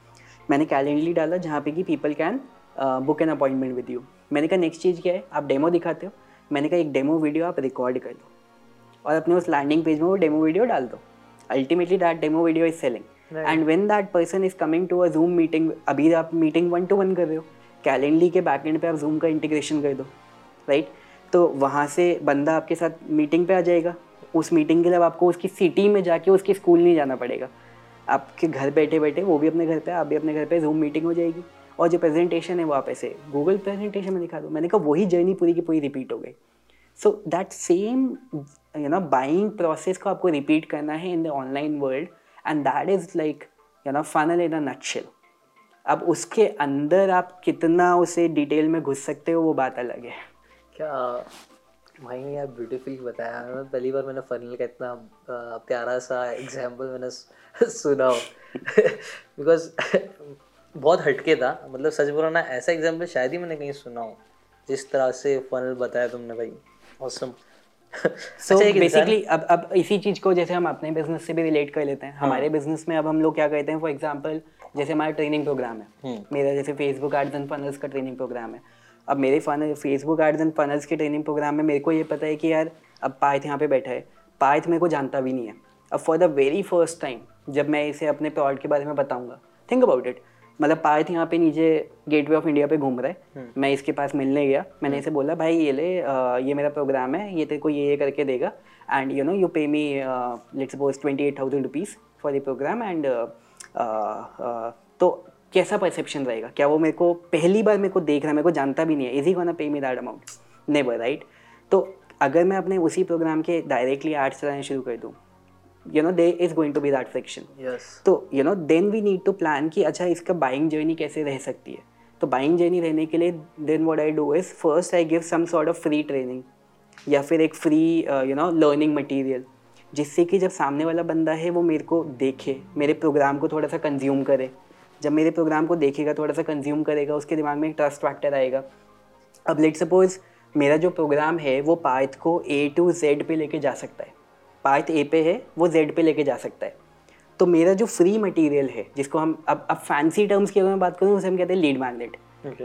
मैंने कैलेंडली डाला, जहाँ पे कि people can book an appointment with you मैंने कहा नेक्स्ट चीज़ क्या है? आप डेमो दिखाते हो। मैंने कहा, एक डेमो वीडियो आप रिकॉर्ड कर दो और अपने उस लैंडिंग पेज में वो डेमो वीडियो डाल दो। Ultimately that demo video is selling and when that person is coming to a Zoom meeting अभी आप मीटिंग वन टू वन कर रहे हो कैलेंडली के बैकएंड पे आप जूम का इंटीग्रेशन कर दो राइट तो वहाँ से बंदा आपके साथ मीटिंग पे आ जाएगा। उस मीटिंग के लिए आपको उसकी सिटी में जाके उसके स्कूल नहीं जाना पड़ेगा। आपके घर बैठे बैठे वो भी अपने घर पे आप भी अपने घर पे जूम मीटिंग हो जाएगी। और जो प्रेजेंटेशन है वो आप ऐसे गूगल प्रेजेंटेशन में दिखा दो। मैंने कहा वही जर्नी पूरी की पूरी रिपीट हो गई। So that same you know buying process को आपको रिपीट करना है in the online world and that is like you know funnel in a nutshell अब उसके अंदर आप कितना उसे डिटेल में घुस सकते हो वो बात अलग है। क्या भाई यार ब्यूटीफुल बताया मैं पहली बार मैंने फनल का इतना प्यारा सा एग्ज़ाम्पल मैंने सुना हो। *laughs* बिकॉज़ बहुत हटके था। मतलब सच बोला ना ऐसा एग्ज़ाम्पल शायद ही मैंने कहीं सुना हो। जिस तरह से फनल बताया तुमने भाई। ऑसम *laughs* सो बेसिकली अब अब इसी चीज़ को जैसे हम अपने बिज़नेस से भी रिलेट कर लेते हैं। हाँ. हमारे बिज़नेस में अब हम लोग क्या कहते हैं फॉर एग्ज़ाम्पल जैसे हमारा ट्रेनिंग प्रोग्राम है। हम्म। मेरा जैसे फेसबुक एड्स एंड फनल्स का ट्रेनिंग प्रोग्राम है। अब मेरे fun Facebook ads and funnels के ट्रेनिंग प्रोग्राम में मेरे को ये पता है कि यार अब पाइथ यहाँ पे बैठा है। पाइथ मेरे को जानता भी नहीं है। अब for the very first time जब मैं इसे अपने प्रोडक्ट के बारे में बताऊँगा थिंक अबाउट इट मतलब पार्थ यहाँ पे नीचे गेटवे ऑफ़ इंडिया पे घूम रहा। है हम्म। मैं इसके पास मिलने गया। मैंने हम्म। इसे बोला भाई ये ले आ, ये मेरा प्रोग्राम है ये तेरे को ये ये करके देगा। And you know you pay me let's suppose twenty eight thousand rupees for the programme and तो कैसा परसेप्शन रहेगा? क्या वो मेरे को पहली बार मेरे को देख रहा है? मेरे को जानता भी नहीं है। Easy gonna pay me that amount never right तो अगर मैं अपने उसी प्रोग्राम के डायरेक्टली आर्ट्स चलाने शुरू कर दूँ you know they is going to be that friction तो you know then we need to plan कि अच्छा इसका बाइंग जर्नी कैसे रह सकती है? तो बाइंग जर्नी रहने के लिए then what I do is first I give some sort of free training या फिर एक free you know learning material जिससे कि जब सामने वाला बंदा है वो मेरे को देखे मेरे प्रोग्राम को थोड़ा सा कंज्यूम करे। जब मेरे प्रोग्राम को देखेगा थोड़ा सा कंज्यूम करेगा उसके दिमाग में एक ट्रस्ट फैक्टर आएगा। अब लेट सपोज़ मेरा जो प्रोग्राम है वो पार्थ को ए टू जेड पे लेके जा सकता है। पार्थ ए पे है वो जेड पे लेके जा सकता है। तो मेरा जो फ्री मटेरियल है जिसको हम अब अब फैंसी टर्म्स की अगर मैं बात करूँ उसे हम कहते हैं लीड मैगनेट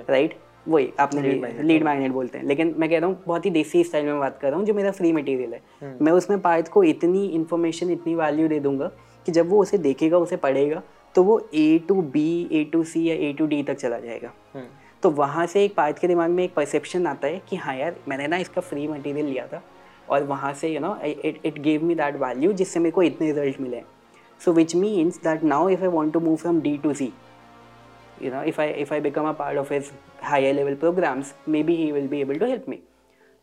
राइट वही आपने लीड मैग्नेट बोलते हैं। लेकिन मैं कह रहा हूँ बहुत ही देसी स्टाइल में बात कर रहा हूँ जो मेरा फ्री मटेरियल है। हम्म। मैं उसमें पार्थ को इतनी इन्फॉर्मेशन इतनी वैल्यू दे दूँगा कि जब वो उसे देखेगा उसे पढ़ेगा तो वो A to B A to C या ए टू डी तक चला जाएगा। हम्म। तो वहाँ से एक पार्थ के दिमाग में एक परसेप्शन आता है कि हाँ यार मैंने ना इसका फ्री मटेरियल लिया था। और वहाँ से you know it it gave me that value जिससे मेरे को इतने रिज़ल्ट मिले। So which means that now if i want to move from d to c, you know, if i if i become a part of his higher level programs, maybe he will be able to help me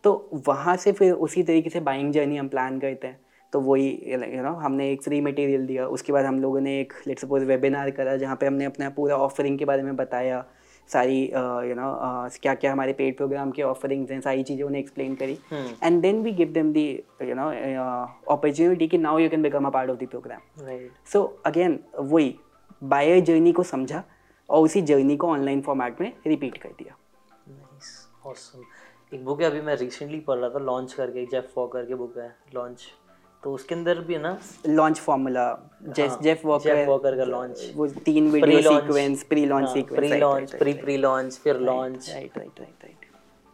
तो वहाँ से फिर उसी तरीके से buying journey हम plan करते हैं। तो वही यू नो हमने एक फ्री मटेरियल दिया, उसके बाद हम लोगों ने एक लेट सपोज़ वेबिनार करा, जहाँ पे हमने अपना पूरा ऑफरिंग के बारे में बताया। सारी यू नो क्या क्या हमारे पेड प्रोग्राम के ऑफरिंग्स हैं सारी चीज़ें उन्हें एक्सप्लेन करी। And then we give them the you know opportunity कि now you can become a part of the programme so again वही बायर जर्नी को समझा और उसी जर्नी को ऑनलाइन फॉर्मेट में रिपीट कर दिया। एक बुक है अभी मैं रिसेंटली पढ़ रहा था लॉन्च करके जेफ वॉकर की बुक है लॉन्च तो उसके अंदर भी ना? Launch formula Jeff Jeff Walker Jeff Walker का लॉन्च वो तीन video sequence pre launch sequence pre launch pre pre launch फिर launch right right right right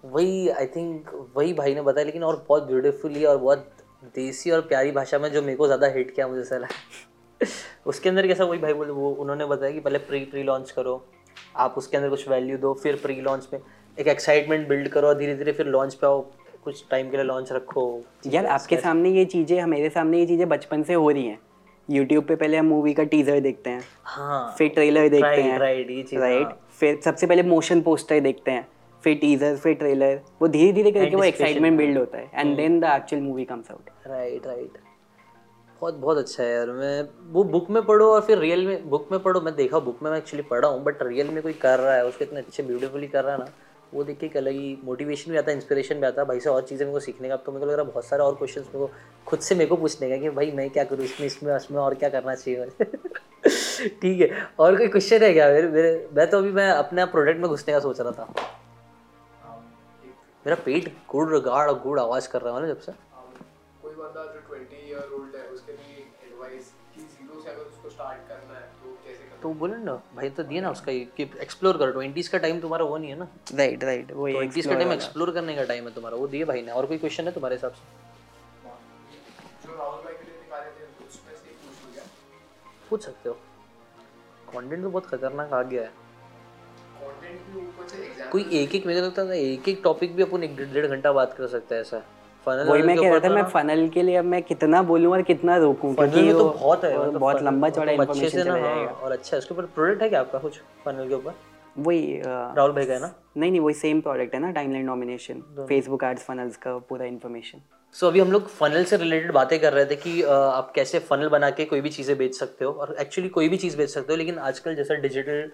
वही आई थिंक वही भाई ने बताया लेकिन और बहुत ब्यूटीफुली और बहुत देसी और प्यारी भाषा में जो मेरे को ज़्यादा हिट किया मुझे सर *laughs* उसके अंदर कैसा वही भाई बोले वो उन्होंने बताया कि पहले प्री प्री लॉन्च करो आप उसके अंदर कुछ वैल्यू दो फिर प्री लॉन्च में एक एक्साइटमेंट बिल्ड करो और धीरे धीरे फिर लॉन्च पे आओ। कुछ टाइम के लिए लॉन्च रखो। यार आपके सामने ये चीज़ें मेरे सामने ये चीज़ें बचपन से हो रही हैं। यूट्यूब पे पहले हम मूवी का टीजर देखते हैं। हाँ। फिर ट्रेलर देखते हैं। राइट ये चीज़ राइट हाँ। फिर सबसे पहले मोशन पोस्टर देखते हैं। फिर टीजर फिर ट्रेलर वो धीरे धीरे करके वो एक्साइटमेंट बिल्ड होता है। And then the actual movie comes out right right बहुत बहुत अच्छा है यार। मैं वो बुक में पढ़ो और फिर रियल में बुक में पढ़ो। मैं देखा बुक में मैं एक्चुअली पढ़ा हूँ बट रियल में कोई कर रहा है उसको इतने अच्छे ब्यूटीफुली कर रहा है ना। वो देख के एक अलग ही मोटिवेशन भी आता है इंस्पिरेशन भी आता। है भाई से और चीज़ें मेरे को सीखने का तो मेरे को लग रहा है बहुत सारे और क्वेश्चन मेरे को खुद से मेरे को पूछने का कि भाई मैं क्या करूँ इसमें इसमें उसमें और क्या करना चाहिए *laughs* ठीक है और कोई क्वेश्चन है क्या? मेरे मेरे मैं तो अभी मैं अपने प्रोडक्ट में घुसने का सोच रहा था। मेरा पेट गुड़ गाड़ गुड़ आवाज़ कर रहा है ना जब से? कोई बंदा तो बोले ना भाई तो दिए ना उसका कि एक्सप्लोर करो ट्वेंटीज का टाइम तुम्हारा वो नहीं है ना। राइट राइट वो ट्वेंटीज का टाइम एक्सप्लोर करने का टाइम है तुम्हारा वो दिए भाई ने और कोई क्वेश्चन है तुम्हारे हिसाब से? पूछ सकते हो। कंटेंट तो बहुत खतरनाक आ गया है। कोई एक एक मेरे लगता है एक एक टॉपिक भी अपन एक डेढ़ घंटा बात कर सकते हैं ऐसा। फनल वही मैं कह रहा था मैं फनल के लिए अब मैं कितना बोलूँ और कितना रोकूं क्योंकि तो बहुत है मतलब बहुत लंबा चौड़ा इन्फॉर्मेशन चला जाएगा और अच्छा इसके ऊपर प्रोडक्ट है क्या आपका कुछ फनल के ऊपर? वही राहुल भाई का है ना? नहीं नहीं वही सेम प्रोडक्ट है ना timeline nomination Facebook ads funnels का पूरा इन्फॉर्मेशन सो so, अभी हम लोग फनल से रिलेटेड बातें कर रहे थे कि आप कैसे फनल बना के कोई भी चीज़ें बेच सकते हो और एक्चुअली कोई भी चीज़ बेच सकते हो लेकिन आजकल जैसा डिजिटल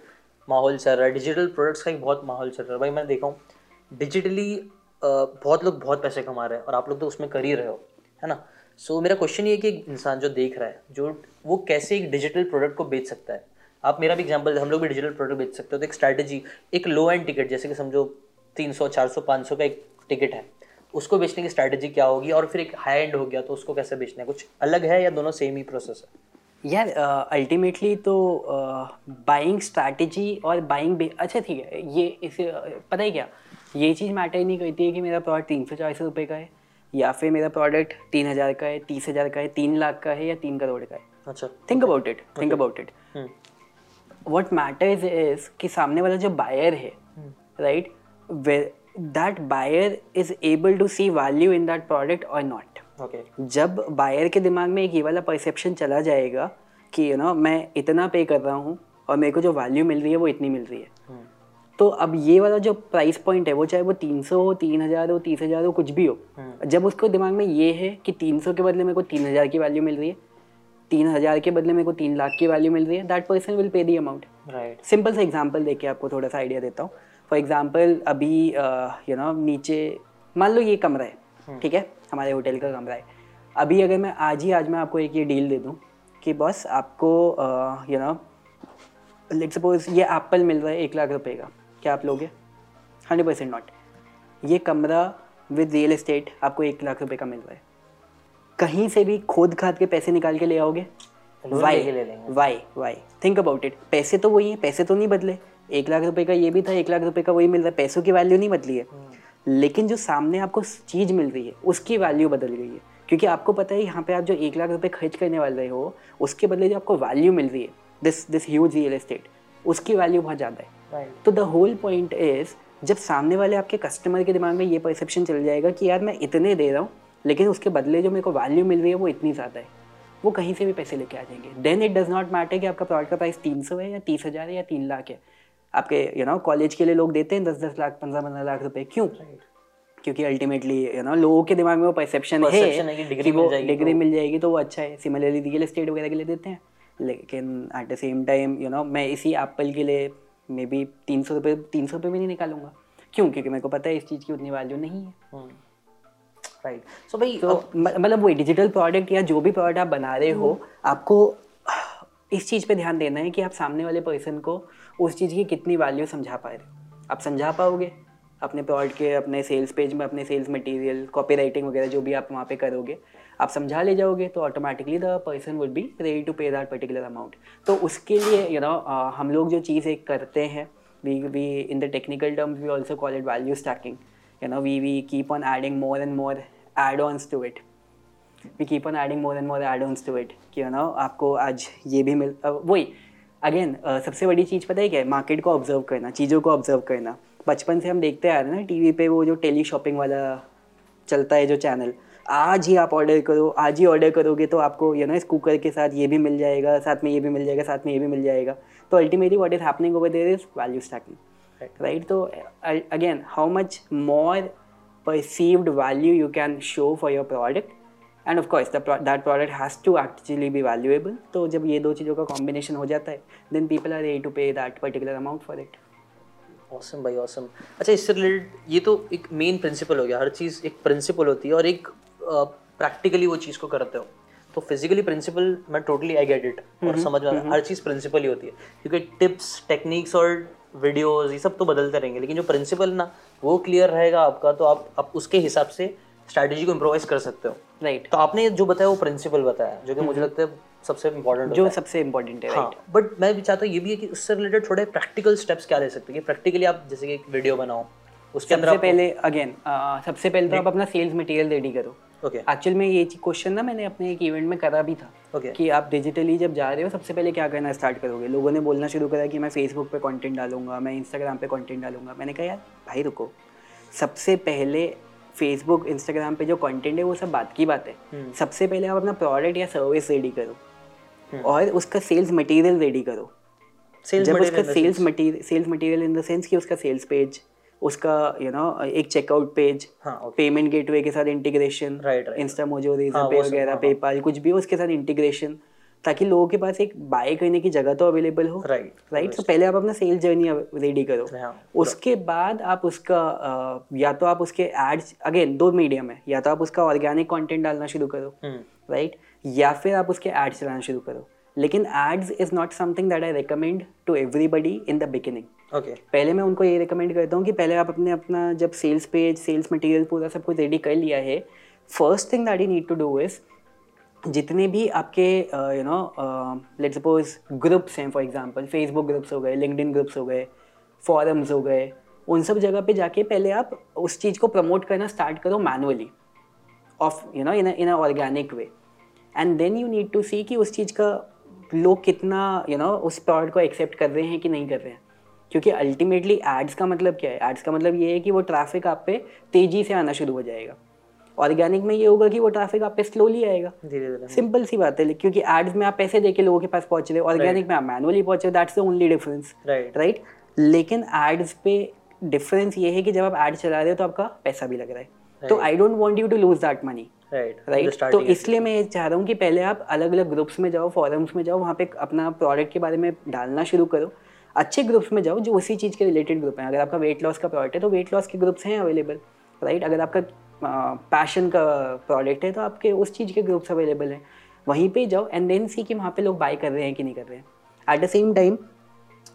माहौल चल रहा है डिजिटल प्रोडक्ट्स का एक बहुत माहौल चल रहा है। भाई मैं देखा हूँ डिजिटली बहुत लोग बहुत पैसे कमा रहे हैं और आप लोग तो उसमें कर ही रहे हो है ना? सो so, मेरा क्वेश्चन ये कि इंसान जो देख रहा है जो वो कैसे एक डिजिटल प्रोडक्ट को बेच सकता है? आप मेरा भी एग्ज़ाम्पल हम लोग भी डिजिटल प्रोडक्ट बेच सकते हो। तो एक स्ट्रैटेजी एक लो एंड टिकट जैसे कि समझो तीन सौ चार सौ पाँच सौ का एक टिकट है। उसको बेचने की स्ट्रैटेजी क्या होगी और फिर एक हाई एंड हो गया तो उसको कैसे बेचना है? कुछ अलग है या दोनों सेम ही प्रोसेस है? यार अल्टीमेटली तो बाइंग स्ट्रैटेजी और बाइंग अच्छा ठीक है ये इसे पता है क्या? ये चीज़ मैटर नहीं करती है कि मेरा प्रोडक्ट तीन सौ चार सौ रुपये का है या फिर मेरा प्रोडक्ट तीन हज़ार का है तीस हज़ार का है तीन लाख का है या तीन करोड़ का है। अच्छा। Think about it think about it what matters is कि सामने वाला जो बायर है right that buyer is able to see value in that product और नॉट जब बायर के दिमाग में एक ये वाला परसेप्शन चला जाएगा कि यू you नो know, मैं इतना पे कर रहा हूँ और मेरे को जो वैल्यू मिल रही है वो इतनी मिल रही है। हम्म। तो अब ये वाला जो प्राइस पॉइंट है वो चाहे वो तीन सौ हो तीन हज़ार हो तीस हज़ार हो कुछ भी हो हम्म। जब उसको दिमाग में ये है कि तीन सौ के बदले मेरे को तीन हज़ार की वैल्यू मिल रही है तीन हज़ार के बदले मेरे को तीन लाख की वैल्यू मिल रही है that person will pay the amount right simple सा एग्ज़ाम्पल देके आपको थोड़ा सा आइडिया देता हूँ. फॉर एग्ज़ाम्पल अभी यू नो नीचे मान लो ये कमरा है हम्म। ठीक है? हमारे होटल का कमरा है. अभी अगर मैं आज ही आज मैं आपको एक ये डील दे दूँ कि बस आपको यू नो लेट सपोज़ ये एप्पल मिल रहा है एक लाख रुपए का. क्या आप लोगे? हंड्रेड परसेंट नॉट ये कमरा विद रियल इस्टेट आपको एक लाख रुपए का मिल रहा है। कहीं से भी खोद खाद के पैसे निकाल के ले आओगे? Why why why think about it पैसे तो वही है पैसे तो नहीं बदले। एक लाख रुपए का ये भी था एक लाख रुपए का वही मिल रहा है। पैसों की वैल्यू नहीं बदली है। हम्म। लेकिन जो सामने आपको चीज़ मिल रही है उसकी वैल्यू बदल गई है। क्योंकि आपको पता है यहाँ पे आप जो एक लाख रुपए खर्च करने वाले हो उसके बदले जो आपको वैल्यू मिल रही है this this huge real estate उसकी वैल्यू बहुत ज़्यादा है। Right. तो द होल पॉइंट इज़ जब सामने वाले आपके कस्टमर के दिमाग में ये परसेप्शन चल जाएगा कि यार मैं इतने दे रहा हूँ लेकिन उसके बदले जो मेरे को वैल्यू मिल रही है वो इतनी ज़्यादा है वो कहीं से भी पैसे लेके आ जाएँगे। Then it does not matter कि आपका प्रोडक्ट का प्राइस तीन सौ है या तीस हज़ार है या तीन लाख है। आपके यू नो कॉलेज के लिए लोग देते हैं दस दस लाख पंद्रह पंद्रह लाख रुपए क्यों? क्योंकि अल्टीमेटली यू नो लोगों के दिमाग में वो परसेप्शन है, है कि, कि वो डिग्री तो। मिल जाएगी तो वो अच्छा है। सिमिलरली रियल एस्टेट वगैरह के लिए देते हैं। लेकिन at the same time you know मैं इसी एप्पल के लिए मे बी तीन सौ रुपये तीन सौ रुपये भी नहीं निकालूँगा। क्यों? क्योंकि मेरे को पता है इस चीज़ की उतनी वैल्यू नहीं है। राइट सो भाई मतलब वही डिजिटल प्रोडक्ट या जो भी प्रोडक्ट आप बना रहे हो हम्म। आपको इस चीज़ पे ध्यान देना है कि आप सामने वाले पर्सन को उस चीज़ की कितनी वैल्यू समझा पा रहे हो। आप समझा पाओगे? अपने प्रोडक्ट के अपने सेल्स पेज में अपने सेल्स मटेरियल कॉपी राइटिंग वगैरह जो भी आप वहाँ पे करोगे आप समझा ले जाओगे तो automatically the person would be ready to pay that particular amount तो उसके लिए यू you नो know, हम लोग जो चीज़ एक करते हैं we we in the technical terms we also call it value stacking you know we we keep on adding more and more add ons to it we keep on adding more and more add ons to it कि you know आपको आज ये भी मिल वही again सबसे बड़ी चीज़ पता है क्या है? मार्केट को ऑब्ज़र्व करना चीज़ों को ऑब्ज़र्व करना. बचपन से हम देखते आ रहे हैं ना टीवी पे वो जो टेली शॉपिंग वाला चलता है जो चैनल। आज ही आप ऑर्डर करो आज ही ऑर्डर करोगे तो आपको यू नो इस कुकर के साथ ये भी मिल जाएगा साथ में ये भी मिल जाएगा साथ में ये भी मिल जाएगा। तो ultimately what is happening over there is value stacking right तो again how much more perceived value you can show for your product? And of course that product has to actually be valuable तो जब ये दो चीज़ों का combination हो जाता है then people are ready to pay that particular amount for it awesome भाई ऑसम अच्छा इससे रिलेटेड ये तो एक मेन प्रिंसिपल हो गया। हर चीज़ एक प्रिंसिपल होती है और एक प्रैक्टिकली वो चीज़ को करते हो। तो फिजिकली प्रिंसिपल मैं टोटली आई गेट इट और समझ में हर चीज़ प्रिंसिपल ही होती है। क्योंकि टिप्स टेक्निक्स और वीडियोस ये सब तो बदलते रहेंगे। लेकिन जो प्रिंसिपल ना वो क्लियर रहेगा आपका तो आप आप उसके हिसाब से स्ट्रैटेजी को इम्प्रोवाइज कर सकते हो। Right right. तो आपने जो बताया वो प्रिंसिपल बताया। जो कि मुझे हम्म। लगता है सबसे इम्पोर्टेंट जो सबसे इम्पोर्टेंट है हाँ बट मैं भी चाहता हूँ ये भी है कि उससे रिलेटेड थोड़े प्रैक्टिकल स्टेप्स क्या ले सकते हैं कि प्रैक्टिकली आप जैसे कि एक वीडियो बनाओ उसके अंदर पहले अगेन सबसे पहले तो आप अपना सेल्स मटेरियल रेडी करो। ओके एक्चुअल में ये क्वेश्चन ना मैंने अपने एक इवेंट में करा भी था okay. कि आप डिजिटली जब जा रहे हो सबसे पहले क्या करना स्टार्ट करोगे? लोगों ने बोलना शुरू करा कि मैं फेसबुक पे कंटेंट डालूँगा मैं इंस्टाग्राम पे कंटेंट डालूँगा। मैंने कहा यार भाई रुको। सबसे पहले फेसबुक इंस्टाग्राम पे जो कंटेंट है वो सब बात की बात है। हम्म। सबसे पहले आप अपना प्रोडक्ट या सर्विस रेडी करो। और उसका सेल्स मटेरियल रेडी करो। जब उसका sales material sales material in the sense कि उसका सेल्स पेज उसका यू you नो know, एक चेकआउट पेज पेमेंट गेटवे के साथ इंटीग्रेशन इंस्टा मोजो रीजन पे वगैरह पेपाल हाँ। कुछ भी उसके साथ इंटीग्रेशन ताकि लोगों के पास एक बाय करने की जगह तो अवेलेबल हो। राइट राइट तो पहले आप अपना सेल जर्नी रेडी करो। हाँ, उसके बाद आप उसका या तो आप उसके एड्स अगेन दो मीडियम है। या तो आप उसका ऑर्गेनिक कंटेंट डालना शुरू करो। Right hmm. या फिर आप उसके एड्स चलाना शुरू करो। लेकिन ads is not something that I recommend to everybody in the beginning okay पहले मैं उनको ये रिकमेंड करता हूँ कि पहले आप अपने अपना जब सेल्स पेज सेल्स मटेरियल पूरा सब कुछ रेडी कर लिया है first thing that you need to do is जितने भी आपके you know let suppose groups हैं फॉर एग्जांपल फेसबुक ग्रुप्स हो गए लिंकडिन ग्रुप्स हो गए फॉरम्स हो गए उन सब जगह पे जाके पहले आप उस चीज़ को प्रमोट करना स्टार्ट करो manually of you know in in a organic way and then you need to see कि उस चीज़ का लोग कितना यू you नो know, उस प्रोडक्ट को एक्सेप्ट कर रहे हैं कि नहीं कर रहे हैं। क्योंकि अल्टीमेटली एड्स का मतलब क्या है? एड्स का मतलब ये है कि वो ट्रैफ़िक आप पे तेज़ी से आना शुरू हो जाएगा। ऑर्गेनिक में ये होगा कि वो ट्रैफ़िक आप पे स्लोली आएगा। सिंपल सी बात है क्योंकि एड्स में आप पैसे देके लोगों के पास पहुँच रहे हो ऑर्गेनिक में आप मैनुअली पहुँच रहे हो that's the only difference right लेकिन एड्स पे डिफरेंस ये है कि जब आप एड चला रहे हो तो आपका पैसा भी लग रहा है। तो I don't want you to lose that money right तो इसलिए मैं ये चाह रहा हूँ कि पहले आप अलग अलग ग्रुप्स में जाओ फॉरम्स में जाओ वहाँ पे अपना प्रोडक्ट के बारे में डालना शुरू करो। अच्छे ग्रुप्स में जाओ जो उसी चीज़ के रिलेटेड ग्रुप हैं। अगर आपका वेट लॉस का प्रोडक्ट है तो वेट लॉस के ग्रुप्स हैं अवेलेबल राइट अगर आपका पैशन का प्रोडक्ट है तो आपके उस चीज़ के ग्रुप्स अवेलेबल हैं। वहीं पे जाओ एंड देन सी कि वहाँ पे लोग बाय कर रहे हैं कि नहीं कर रहे हैं। At the same time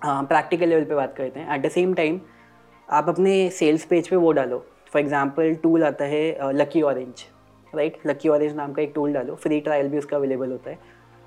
practical level पे बात करते हैं। एट द सेम टाइम आप अपने सेल्स पेज पे वो डालो। फॉर एग्जांपल टूल आता है Lucky Orange right Lucky Orange नाम का एक टूल डालो फ्री ट्रायल भी उसका अवेलेबल होता है।